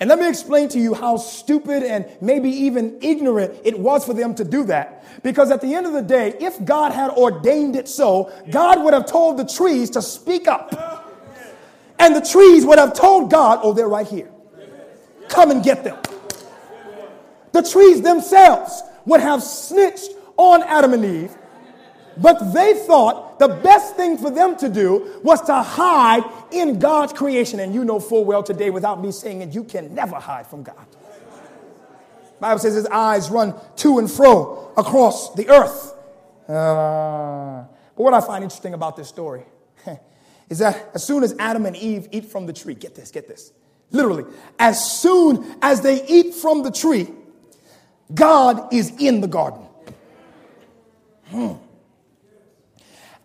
And let me explain to you how stupid and maybe even ignorant it was for them to do that. Because at the end of the day, if God had ordained it so, God would have told the trees to speak up. And the trees would have told God, oh, they're right here. Come and get them. The trees themselves would have snitched on Adam and Eve, but they thought the best thing for them to do was to hide in God's creation. And you know full well today, without me saying it, you can never hide from God. Bible says his eyes run to and fro across the earth. Uh, but what I find interesting about this story is that as soon as Adam and Eve eat from the tree, get this, get this. Literally, as soon as they eat from the tree, God is in the garden. Hmm.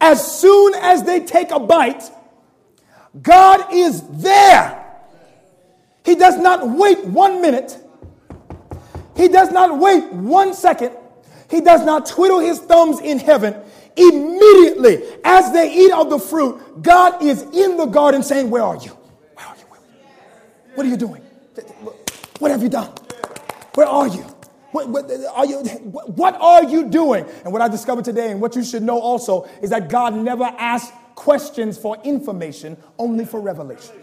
As soon as they take a bite, God is there. He does not wait one minute. He does not wait one second. He does not twiddle his thumbs in heaven. Immediately, as they eat of the fruit, God is in the garden saying, Where are you? Where are you? What are you doing? What have you done? Where are you? What, what, are you, what are you doing? And what I discovered today, and what you should know also, is that God never asks questions for information, only for revelation.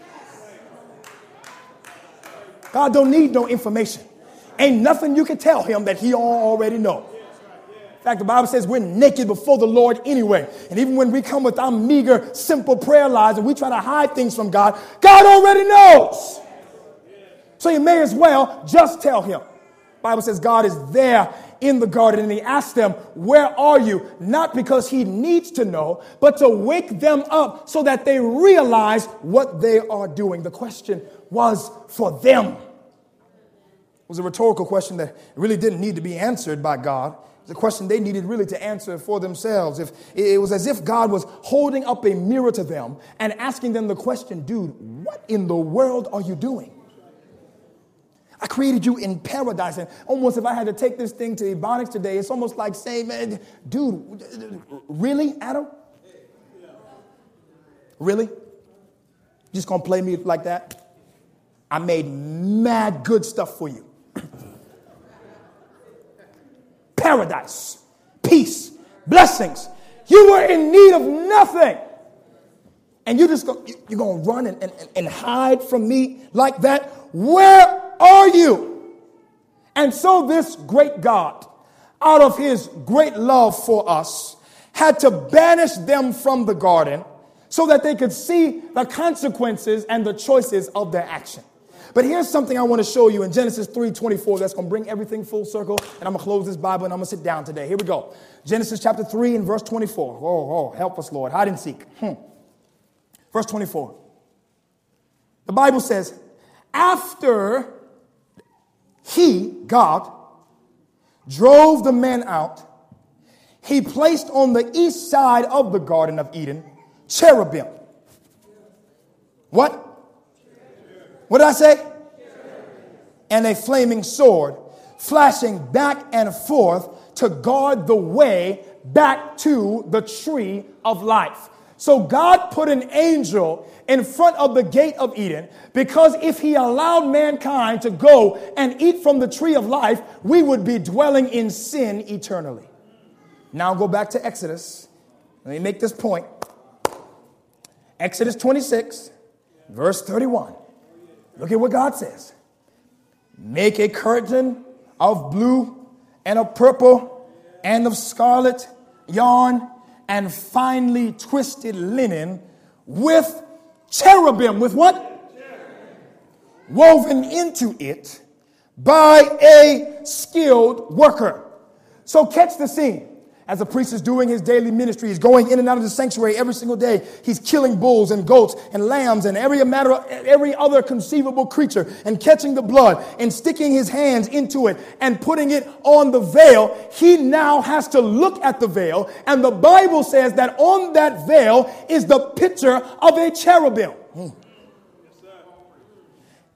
God don't need no information. Ain't nothing you can tell him that he already know. In fact, the Bible says we're naked before the Lord anyway. And even when we come with our meager, simple prayer lives and we try to hide things from God, God already knows. So you may as well just tell him. Bible says God is there in the garden and he asked them, Where are you? Not because he needs to know, but to wake them up so that they realize what they are doing. The question was for them. It was a rhetorical question that really didn't need to be answered by God. It was a question they needed really to answer for themselves. If it was as if God was holding up a mirror to them and asking them the question, dude, what in the world are you doing? I created you in paradise. And almost if I had to take this thing to Ebonics today, it's almost like saying, man, dude, really, Adam? Really? Just gonna play me like that? I made mad good stuff for you. Paradise, peace, blessings. You were in need of nothing. And you just go, you're gonna run and, and, and hide from me like that? Where are you? And so, this great God, out of his great love for us, had to banish them from the garden so that they could see the consequences and the choices of their action. But here's something I want to show you in Genesis 3:24 that's going to bring everything full circle. And I'm going to close this Bible and I'm going to sit down today. Here we go. Genesis chapter 3 and verse 24. Oh, oh help us, Lord. Hide and seek. Hmm. Verse 24. The Bible says, after he, God, drove the man out. He placed on the east side of the Garden of Eden cherubim. What? What did I say? And a flaming sword, flashing back and forth to guard the way back to the tree of life. So God put an angel in front of the gate of Eden because if he allowed mankind to go and eat from the tree of life, we would be dwelling in sin eternally. Now go back to Exodus. Let me make this point. Exodus 26, verse 31. Look at what God says. Make a curtain of blue and of purple and of scarlet yarn and finely twisted linen with cherubim. With what? Woven into it by a skilled worker. So catch the scene as a priest is doing his daily ministry. He's going in and out of the sanctuary every single day. He's killing bulls and goats and lambs and every, matter every other conceivable creature and catching the blood and sticking his hands into it and putting it on the veil. He now has to look at the veil. And the Bible says that on that veil is the picture of a cherubim. Hmm.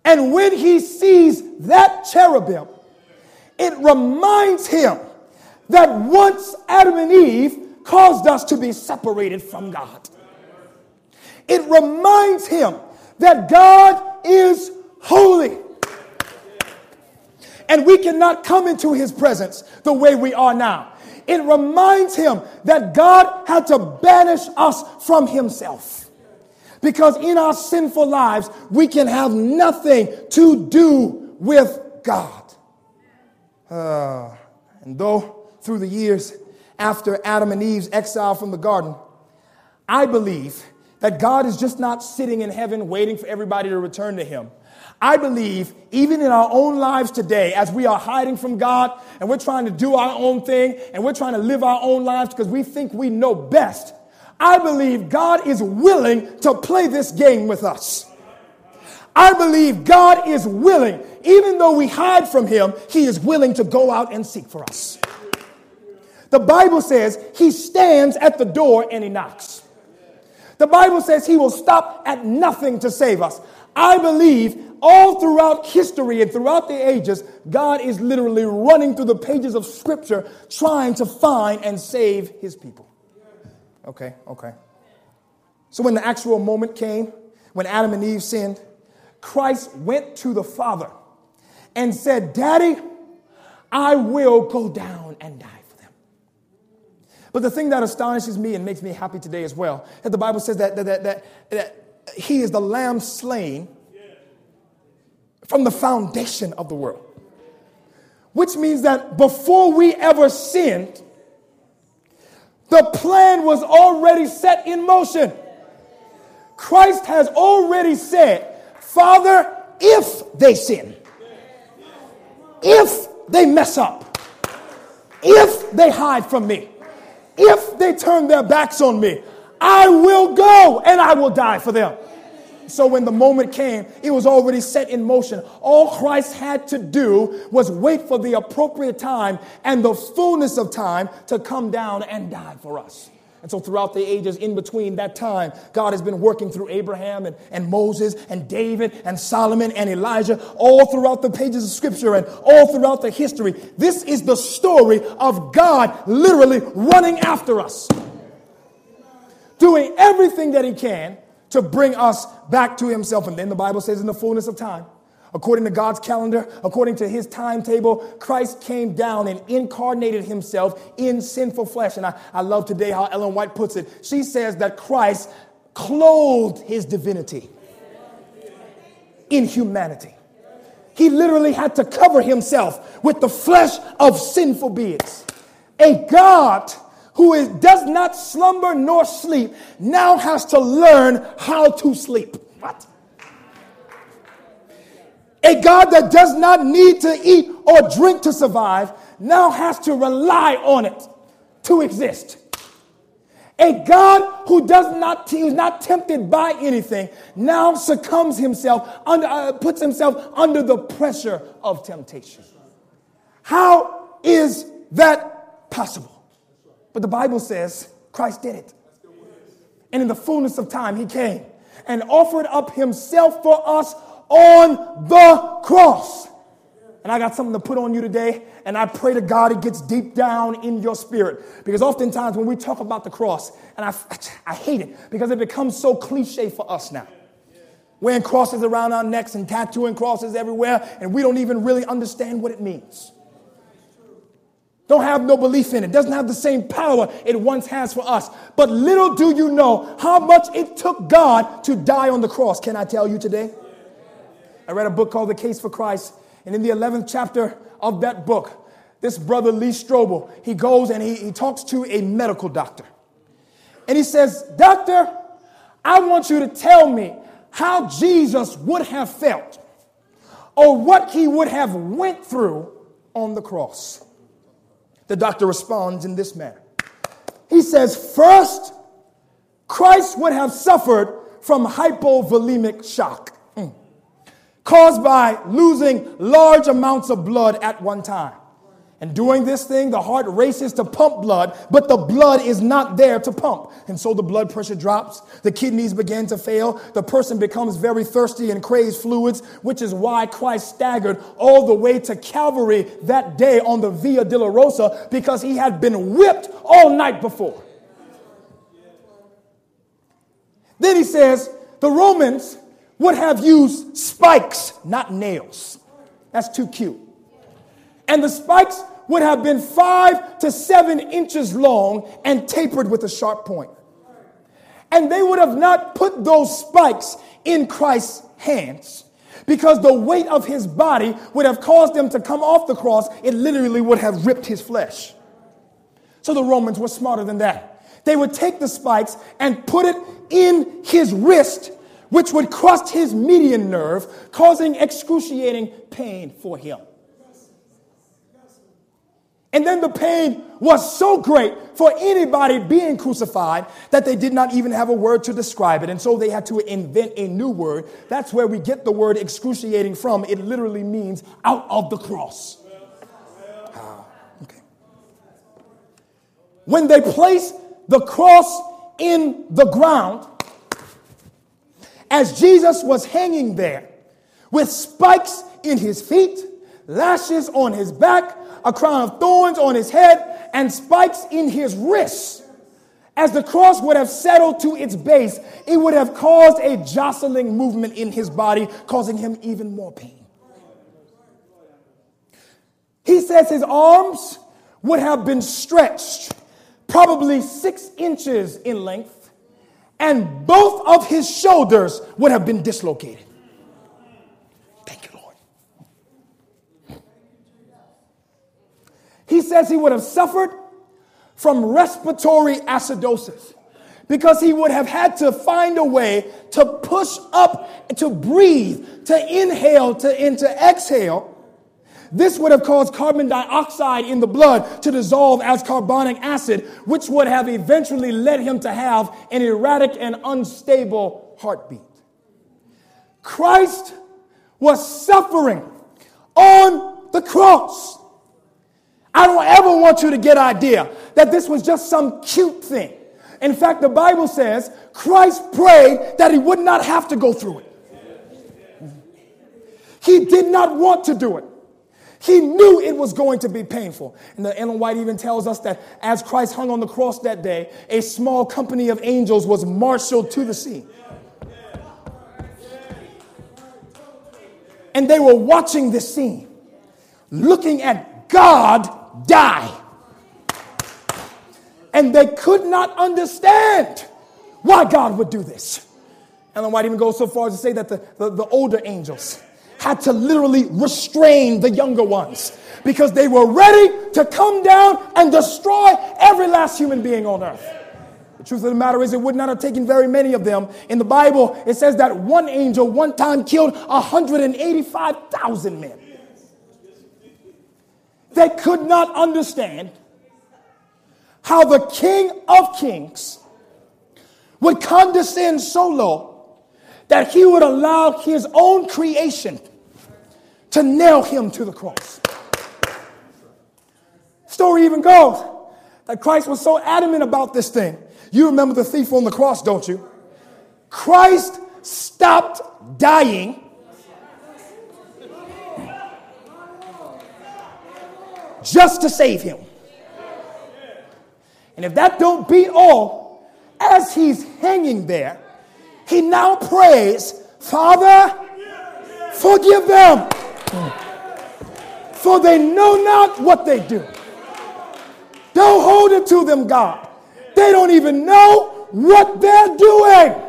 And when he sees that cherubim, it reminds him that once Adam and Eve caused us to be separated from God. It reminds him that God is holy. And we cannot come into his presence the way we are now. It reminds him that God had to banish us from himself. Because in our sinful lives, we can have nothing to do with God. Uh, and though through the years after Adam and Eve's exile from the garden, I believe that God is just not sitting in heaven waiting for everybody to return to him. I believe even in our own lives today, as we are hiding from God and we're trying to do our own thing and we're trying to live our own lives because we think we know best, I believe God is willing to play this game with us. I believe God is willing, even though we hide from Him, He is willing to go out and seek for us. The Bible says He stands at the door and He knocks. The Bible says he will stop at nothing to save us. I believe all throughout history and throughout the ages, God is literally running through the pages of Scripture trying to find and save his people. Okay, okay. So when the actual moment came, when Adam and Eve sinned, Christ went to the Father and said, Daddy, I will go down and die. But the thing that astonishes me and makes me happy today as well, that the Bible says that, that, that, that, that he is the lamb slain from the foundation of the world. Which means that before we ever sinned, the plan was already set in motion. Christ has already said, Father, if they sin, if they mess up, if they hide from me, if they turn their backs on me, I will go and I will die for them. So when the moment came, it was already set in motion. All Christ had to do was wait for the appropriate time and the fullness of time to come down and die for us. And so, throughout the ages in between that time, God has been working through Abraham and, and Moses and David and Solomon and Elijah, all throughout the pages of Scripture and all throughout the history. This is the story of God literally running after us, doing everything that He can to bring us back to Himself. And then the Bible says, in the fullness of time, According to God's calendar, according to his timetable, Christ came down and incarnated himself in sinful flesh. And I, I love today how Ellen White puts it. She says that Christ clothed his divinity in humanity. He literally had to cover himself with the flesh of sinful beings. A God who is, does not slumber nor sleep now has to learn how to sleep. What? A God that does not need to eat or drink to survive now has to rely on it to exist. A God who does not, who's not tempted by anything now succumbs himself, under, uh, puts himself under the pressure of temptation. How is that possible? But the Bible says Christ did it. And in the fullness of time, he came and offered up himself for us on the cross. And I got something to put on you today, and I pray to God it gets deep down in your spirit. Because oftentimes when we talk about the cross, and I, I hate it because it becomes so cliche for us now. Wearing crosses around our necks and tattooing crosses everywhere, and we don't even really understand what it means. Don't have no belief in it. Doesn't have the same power it once has for us. But little do you know how much it took God to die on the cross. Can I tell you today? I read a book called The Case for Christ, and in the 11th chapter of that book, this brother Lee Strobel, he goes and he, he talks to a medical doctor. And he says, Doctor, I want you to tell me how Jesus would have felt or what he would have went through on the cross. The doctor responds in this manner. He says, First, Christ would have suffered from hypovolemic shock caused by losing large amounts of blood at one time. And doing this thing, the heart races to pump blood, but the blood is not there to pump. And so the blood pressure drops, the kidneys begin to fail, the person becomes very thirsty and craves fluids, which is why Christ staggered all the way to Calvary that day on the Via Dolorosa because he had been whipped all night before. Then he says, The Romans would have used spikes, not nails. That's too cute. And the spikes would have been five to seven inches long and tapered with a sharp point. And they would have not put those spikes in Christ's hands because the weight of his body would have caused them to come off the cross. It literally would have ripped his flesh. So the Romans were smarter than that. They would take the spikes and put it in his wrist, which would crush his median nerve, causing excruciating pain for him. And then the pain was so great for anybody being crucified that they did not even have a word to describe it. And so they had to invent a new word. That's where we get the word excruciating from. It literally means out of the cross. Ah, okay. When they placed the cross in the ground, as Jesus was hanging there with spikes in his feet, lashes on his back, a crown of thorns on his head, and spikes in his wrists. As the cross would have settled to its base, it would have caused a jostling movement in his body, causing him even more pain. He says his arms would have been stretched, probably six inches in length, and both of his shoulders would have been dislocated. Thank you, Lord. He says he would have suffered from respiratory acidosis because he would have had to find a way to push up, to breathe, to inhale, to, and to exhale. This would have caused carbon dioxide in the blood to dissolve as carbonic acid, which would have eventually led him to have an erratic and unstable heartbeat. Christ was suffering on the cross. I don't ever want you to get idea that this was just some cute thing. In fact, the Bible says Christ prayed that he would not have to go through it. He did not want to do it. He knew it was going to be painful. And the Ellen White even tells us that as Christ hung on the cross that day, a small company of angels was marshaled to the scene. And they were watching this scene, looking at God die. And they could not understand why God would do this. Ellen White even goes so far as to say that the, the, the older angels had to literally restrain the younger ones because they were ready to come down and destroy every last human being on earth. The truth of the matter is, it would not have taken very many of them. In the Bible, it says that one angel one time killed 185,000 men. They could not understand how the King of Kings would condescend so low that he would allow his own creation to nail him to the cross. Story even goes that Christ was so adamant about this thing. You remember the thief on the cross, don't you? Christ stopped dying just to save him. And if that don't beat all, as he's hanging there, he now prays, Father, forgive them, for they know not what they do. Don't hold it to them, God. They don't even know what they're doing.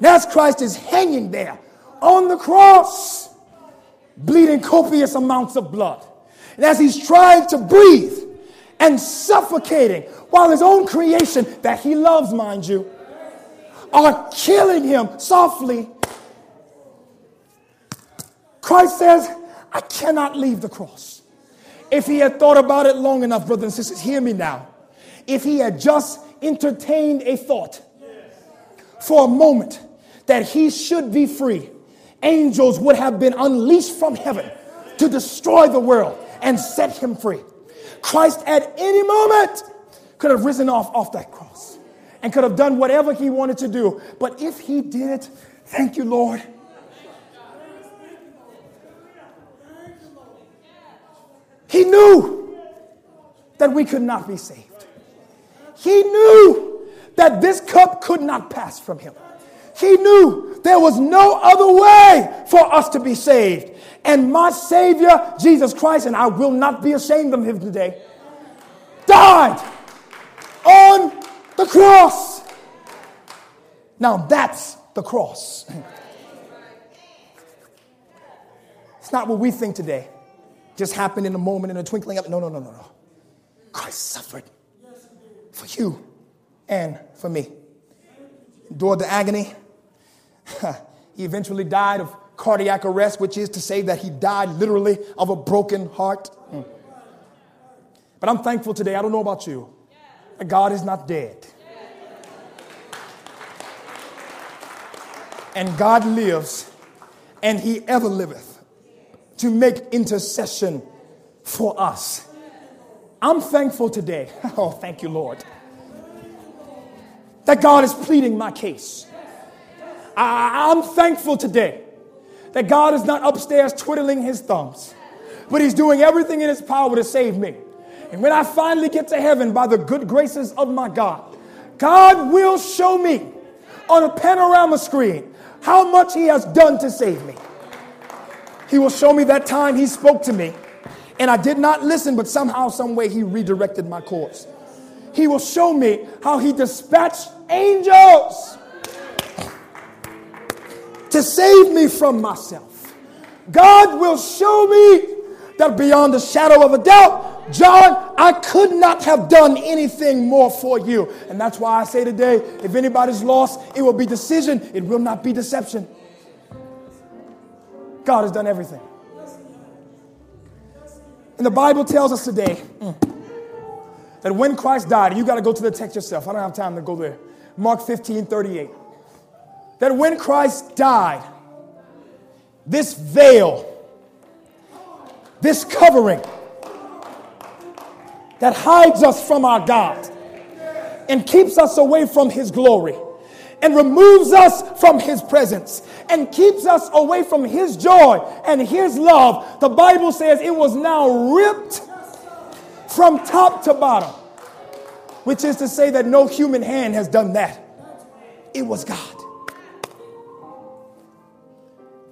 That's Christ is hanging there on the cross, bleeding copious amounts of blood. And as he's trying to breathe and suffocating while his own creation, that he loves, mind you, are killing him softly, Christ says, I cannot leave the cross. If he had thought about it long enough, brothers and sisters, hear me now. If he had just entertained a thought for a moment that he should be free, angels would have been unleashed from heaven to destroy the world and set him free. Christ at any moment could have risen off, off that cross and could have done whatever he wanted to do. But if he did, it, thank you, Lord. He knew that we could not be saved. He knew that this cup could not pass from him. He knew there was no other way for us to be saved. And my Savior, Jesus Christ, and I will not be ashamed of him today, died on the cross. Now that's the cross. It's not what we think today. Just happened in a moment, in a twinkling of no, no, no, no, no. Christ suffered for you and for me. Endured the agony. he eventually died of cardiac arrest, which is to say that he died literally of a broken heart. Mm. But I'm thankful today. I don't know about you. God is not dead. And God lives, and he ever liveth to make intercession for us. I'm thankful today. Oh, thank you, Lord. That God is pleading my case. I, am thankful today that God is not upstairs twiddling his thumbs, but he's doing everything in his power to save me. And when I finally get to heaven by the good graces of my God, God will show me on a panorama screen how much he has done to save me. He will show me that time he spoke to me and I did not listen, but somehow, some way he redirected my course. He will show me how he dispatched angels to save me from myself. God will show me that beyond the shadow of a doubt, John, I could not have done anything more for you. And that's why I say today if anybody's lost, it will be decision, it will not be deception. God has done everything. And the Bible tells us today that when Christ died, you got to go to the text yourself. I don't have time to go there. Mark 15 38. That when Christ died, this veil, this covering that hides us from our God and keeps us away from His glory and removes us from his presence and keeps us away from his joy and his love. The Bible says it was now ripped from top to bottom, which is to say that no human hand has done that. It was God.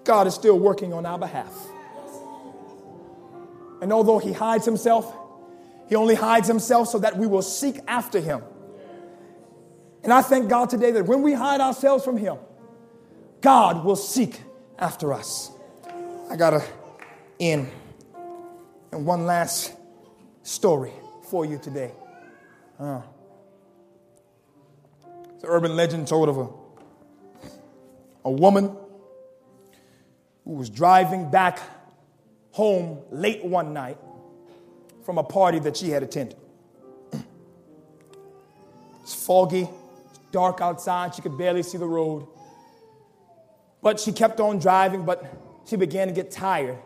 God is still working on our behalf. And although he hides himself, he only hides himself so that we will seek after him. And I thank God today that when we hide ourselves from Him, God will seek after us. I got to end and one last story for you today. Uh, it's an urban legend told of a, a woman who was driving back home late one night from a party that she had attended. It's foggy, dark outside. She could barely see the road. But she kept on driving, but she began to get tired.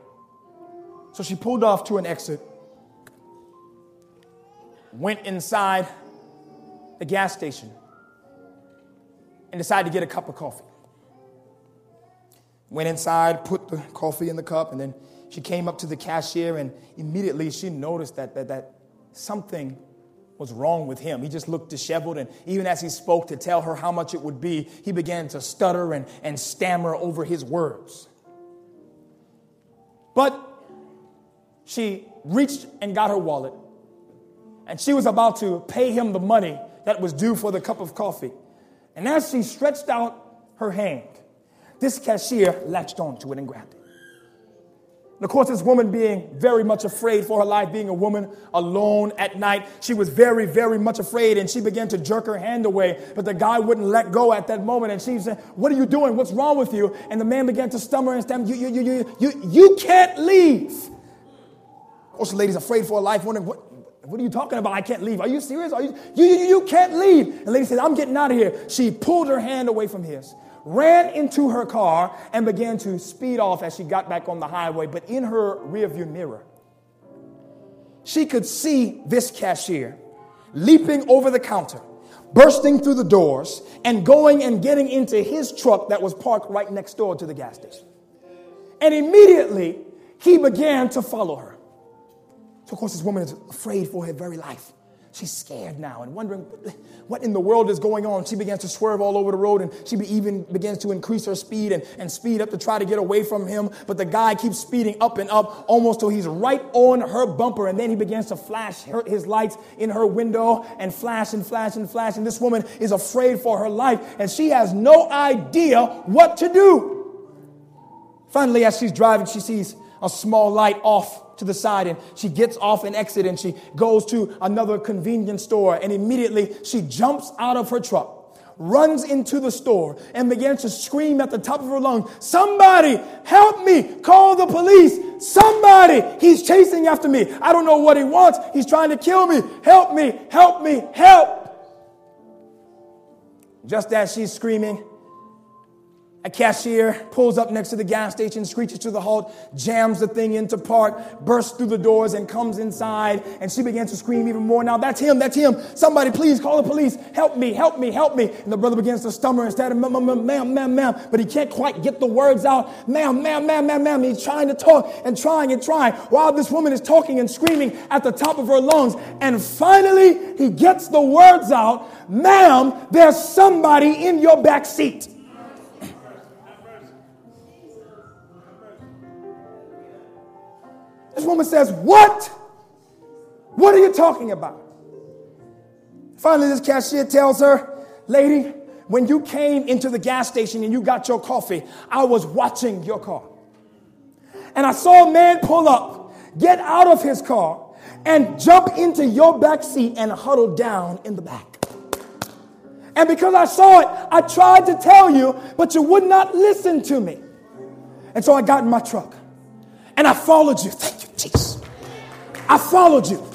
So she pulled off to an exit, went inside the gas station, and decided to get a cup of coffee. Went inside, put the coffee in the cup, and then she came up to the cashier, and immediately she noticed that, that, that something was wrong with him. He just looked disheveled, and even as he spoke to tell her how much it would be, he began to stutter and, and stammer over his words. But she reached and got her wallet, and she was about to pay him the money that was due for the cup of coffee. And as she stretched out her hand, this cashier latched onto it and grabbed it. And of course, this woman being very much afraid for her life, being a woman alone at night, she was very, very much afraid and she began to jerk her hand away. But the guy wouldn't let go at that moment. And she said, What are you doing? What's wrong with you? And the man began to stammer and stammer, You, you, you, you, you, you can't leave. Of course, the lady's afraid for her life, wondering, What, what are you talking about? I can't leave. Are you serious? Are you, you, you, you can't leave. And the lady said, I'm getting out of here. She pulled her hand away from his ran into her car and began to speed off as she got back on the highway. But in her rearview mirror, she could see this cashier leaping over the counter, bursting through the doors, and going and getting into his truck that was parked right next door to the gas station. And immediately, he began to follow her. So, of course, this woman is afraid for her very life. She's scared now and wondering what in the world is going on. She begins to swerve all over the road and she even begins to increase her speed and, and speed up to try to get away from him. But the guy keeps speeding up and up almost till he's right on her bumper. And then he begins to flash her, his lights in her window and flash and flash and flash. And this woman is afraid for her life and she has no idea what to do. Finally, as she's driving, she sees a small light off to the side and she gets off an exit and she goes to another convenience store and immediately she jumps out of her truck runs into the store and begins to scream at the top of her lungs, Somebody help me! Call the police! Somebody! He's chasing after me. I don't know what he wants. He's trying to kill me. Help me! Help me! Help! Just as she's screaming, a cashier pulls up next to the gas station, screeches to the halt, jams the thing into park, bursts through the doors and comes inside. And she begins to scream even more. Now, that's him, that's him. Somebody, please call the police. Help me, help me, help me. And the brother begins to stammer instead of ma'am, ma'am, ma'am, ma'am. But he can't quite get the words out. Ma'am, ma'am, ma'am, ma'am, ma'am. He's trying to talk and trying and trying while this woman is talking and screaming at the top of her lungs. And finally, he gets the words out. Ma'am, there's somebody in your back seat. Woman says, What? What are you talking about? Finally, this cashier tells her, Lady, when you came into the gas station and you got your coffee, I was watching your car. And I saw a man pull up, get out of his car, and jump into your back seat and huddle down in the back. And because I saw it, I tried to tell you, but you would not listen to me. And so I got in my truck and I followed you. Thank you, Jesus. I followed you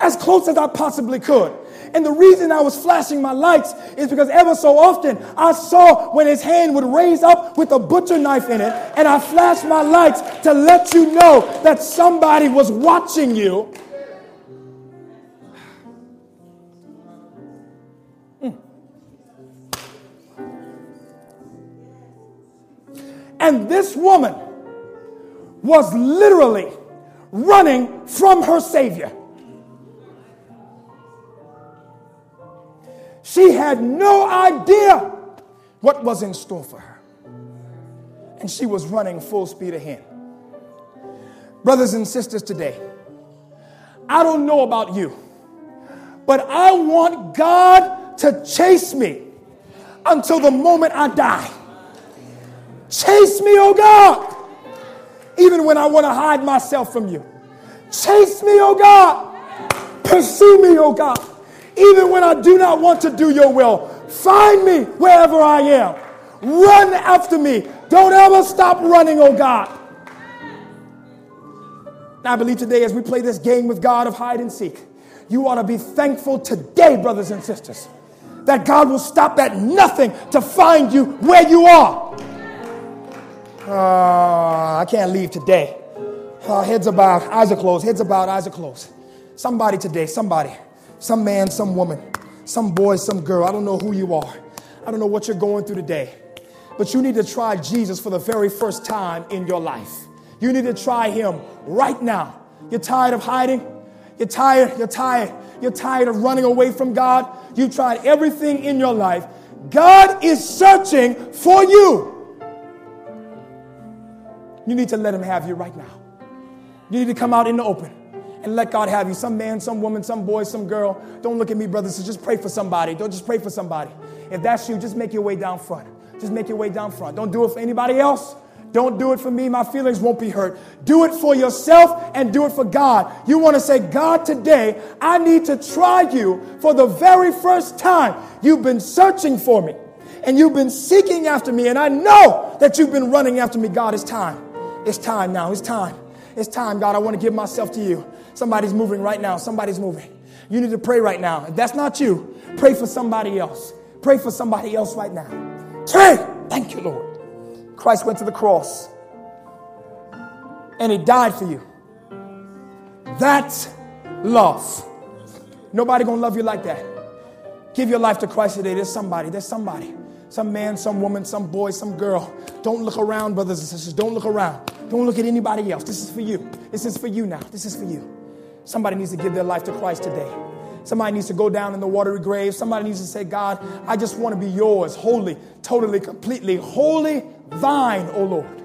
as close as I possibly could. And the reason I was flashing my lights is because ever so often I saw when his hand would raise up with a butcher knife in it, and I flashed my lights to let you know that somebody was watching you. Hmm. And this woman was literally running from her Savior. She had no idea what was in store for her. And she was running full speed ahead. Brothers and sisters, today, I don't know about you, but I want God to chase me until the moment I die. Chase me, oh God even when I want to hide myself from you. Chase me, oh God. Pursue me, oh God. Even when I do not want to do your will. Find me wherever I am. Run after me. Don't ever stop running, oh God. I believe today, as we play this game with God of hide and seek, you ought to be thankful today, brothers and sisters, that God will stop at nothing to find you where you are. Uh, I can't leave today. Uh, heads about, eyes are closed. Heads about, eyes are closed. Somebody today, somebody, some man, some woman, some boy, some girl. I don't know who you are. I don't know what you're going through today. But you need to try Jesus for the very first time in your life. You need to try him right now. You're tired of hiding. You're tired. You're tired. You're tired of running away from God. You've tried everything in your life. God is searching for you. You need to let Him have you right now. You need to come out in the open and let God have you. Some man, some woman, some boy, some girl. Don't look at me, brothers. Just pray for somebody. Don't just pray for somebody. If that's you, just make your way down front. Just make your way down front. Don't do it for anybody else. Don't do it for me. My feelings won't be hurt. Do it for yourself and do it for God. You want to say, God, today I need to try you for the very first time. You've been searching for me and you've been seeking after me, and I know that you've been running after me. God, it's time. It's time now. It's time. It's time, God. I want to give myself to you. Somebody's moving right now. Somebody's moving. You need to pray right now. If that's not you, pray for somebody else. Pray for somebody else right now. Pray. Thank you, Lord. Christ went to the cross and he died for you. That's love. Nobody gonna love you like that. Give your life to Christ today. There's somebody. There's somebody. Some man, some woman, some boy, some girl. Don't look around, brothers and sisters. Don't look around. Don't look at anybody else. This is for you. This is for you now. This is for you. Somebody needs to give their life to Christ today. Somebody needs to go down in the watery grave. Somebody needs to say, God, I just want to be yours, wholly, totally, completely, wholly thine, O Lord.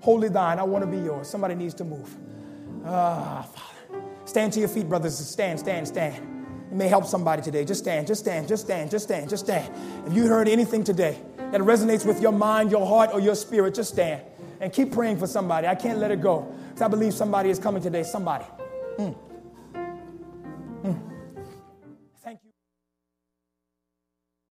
Wholly thine. I want to be yours. Somebody needs to move. Ah, Father. Stand to your feet, brothers. Stand, stand, stand. May help somebody today. Just stand, just stand, just stand, just stand, just stand. If you heard anything today that resonates with your mind, your heart, or your spirit, just stand and keep praying for somebody. I can't let it go because I believe somebody is coming today. Somebody. Mm. Mm.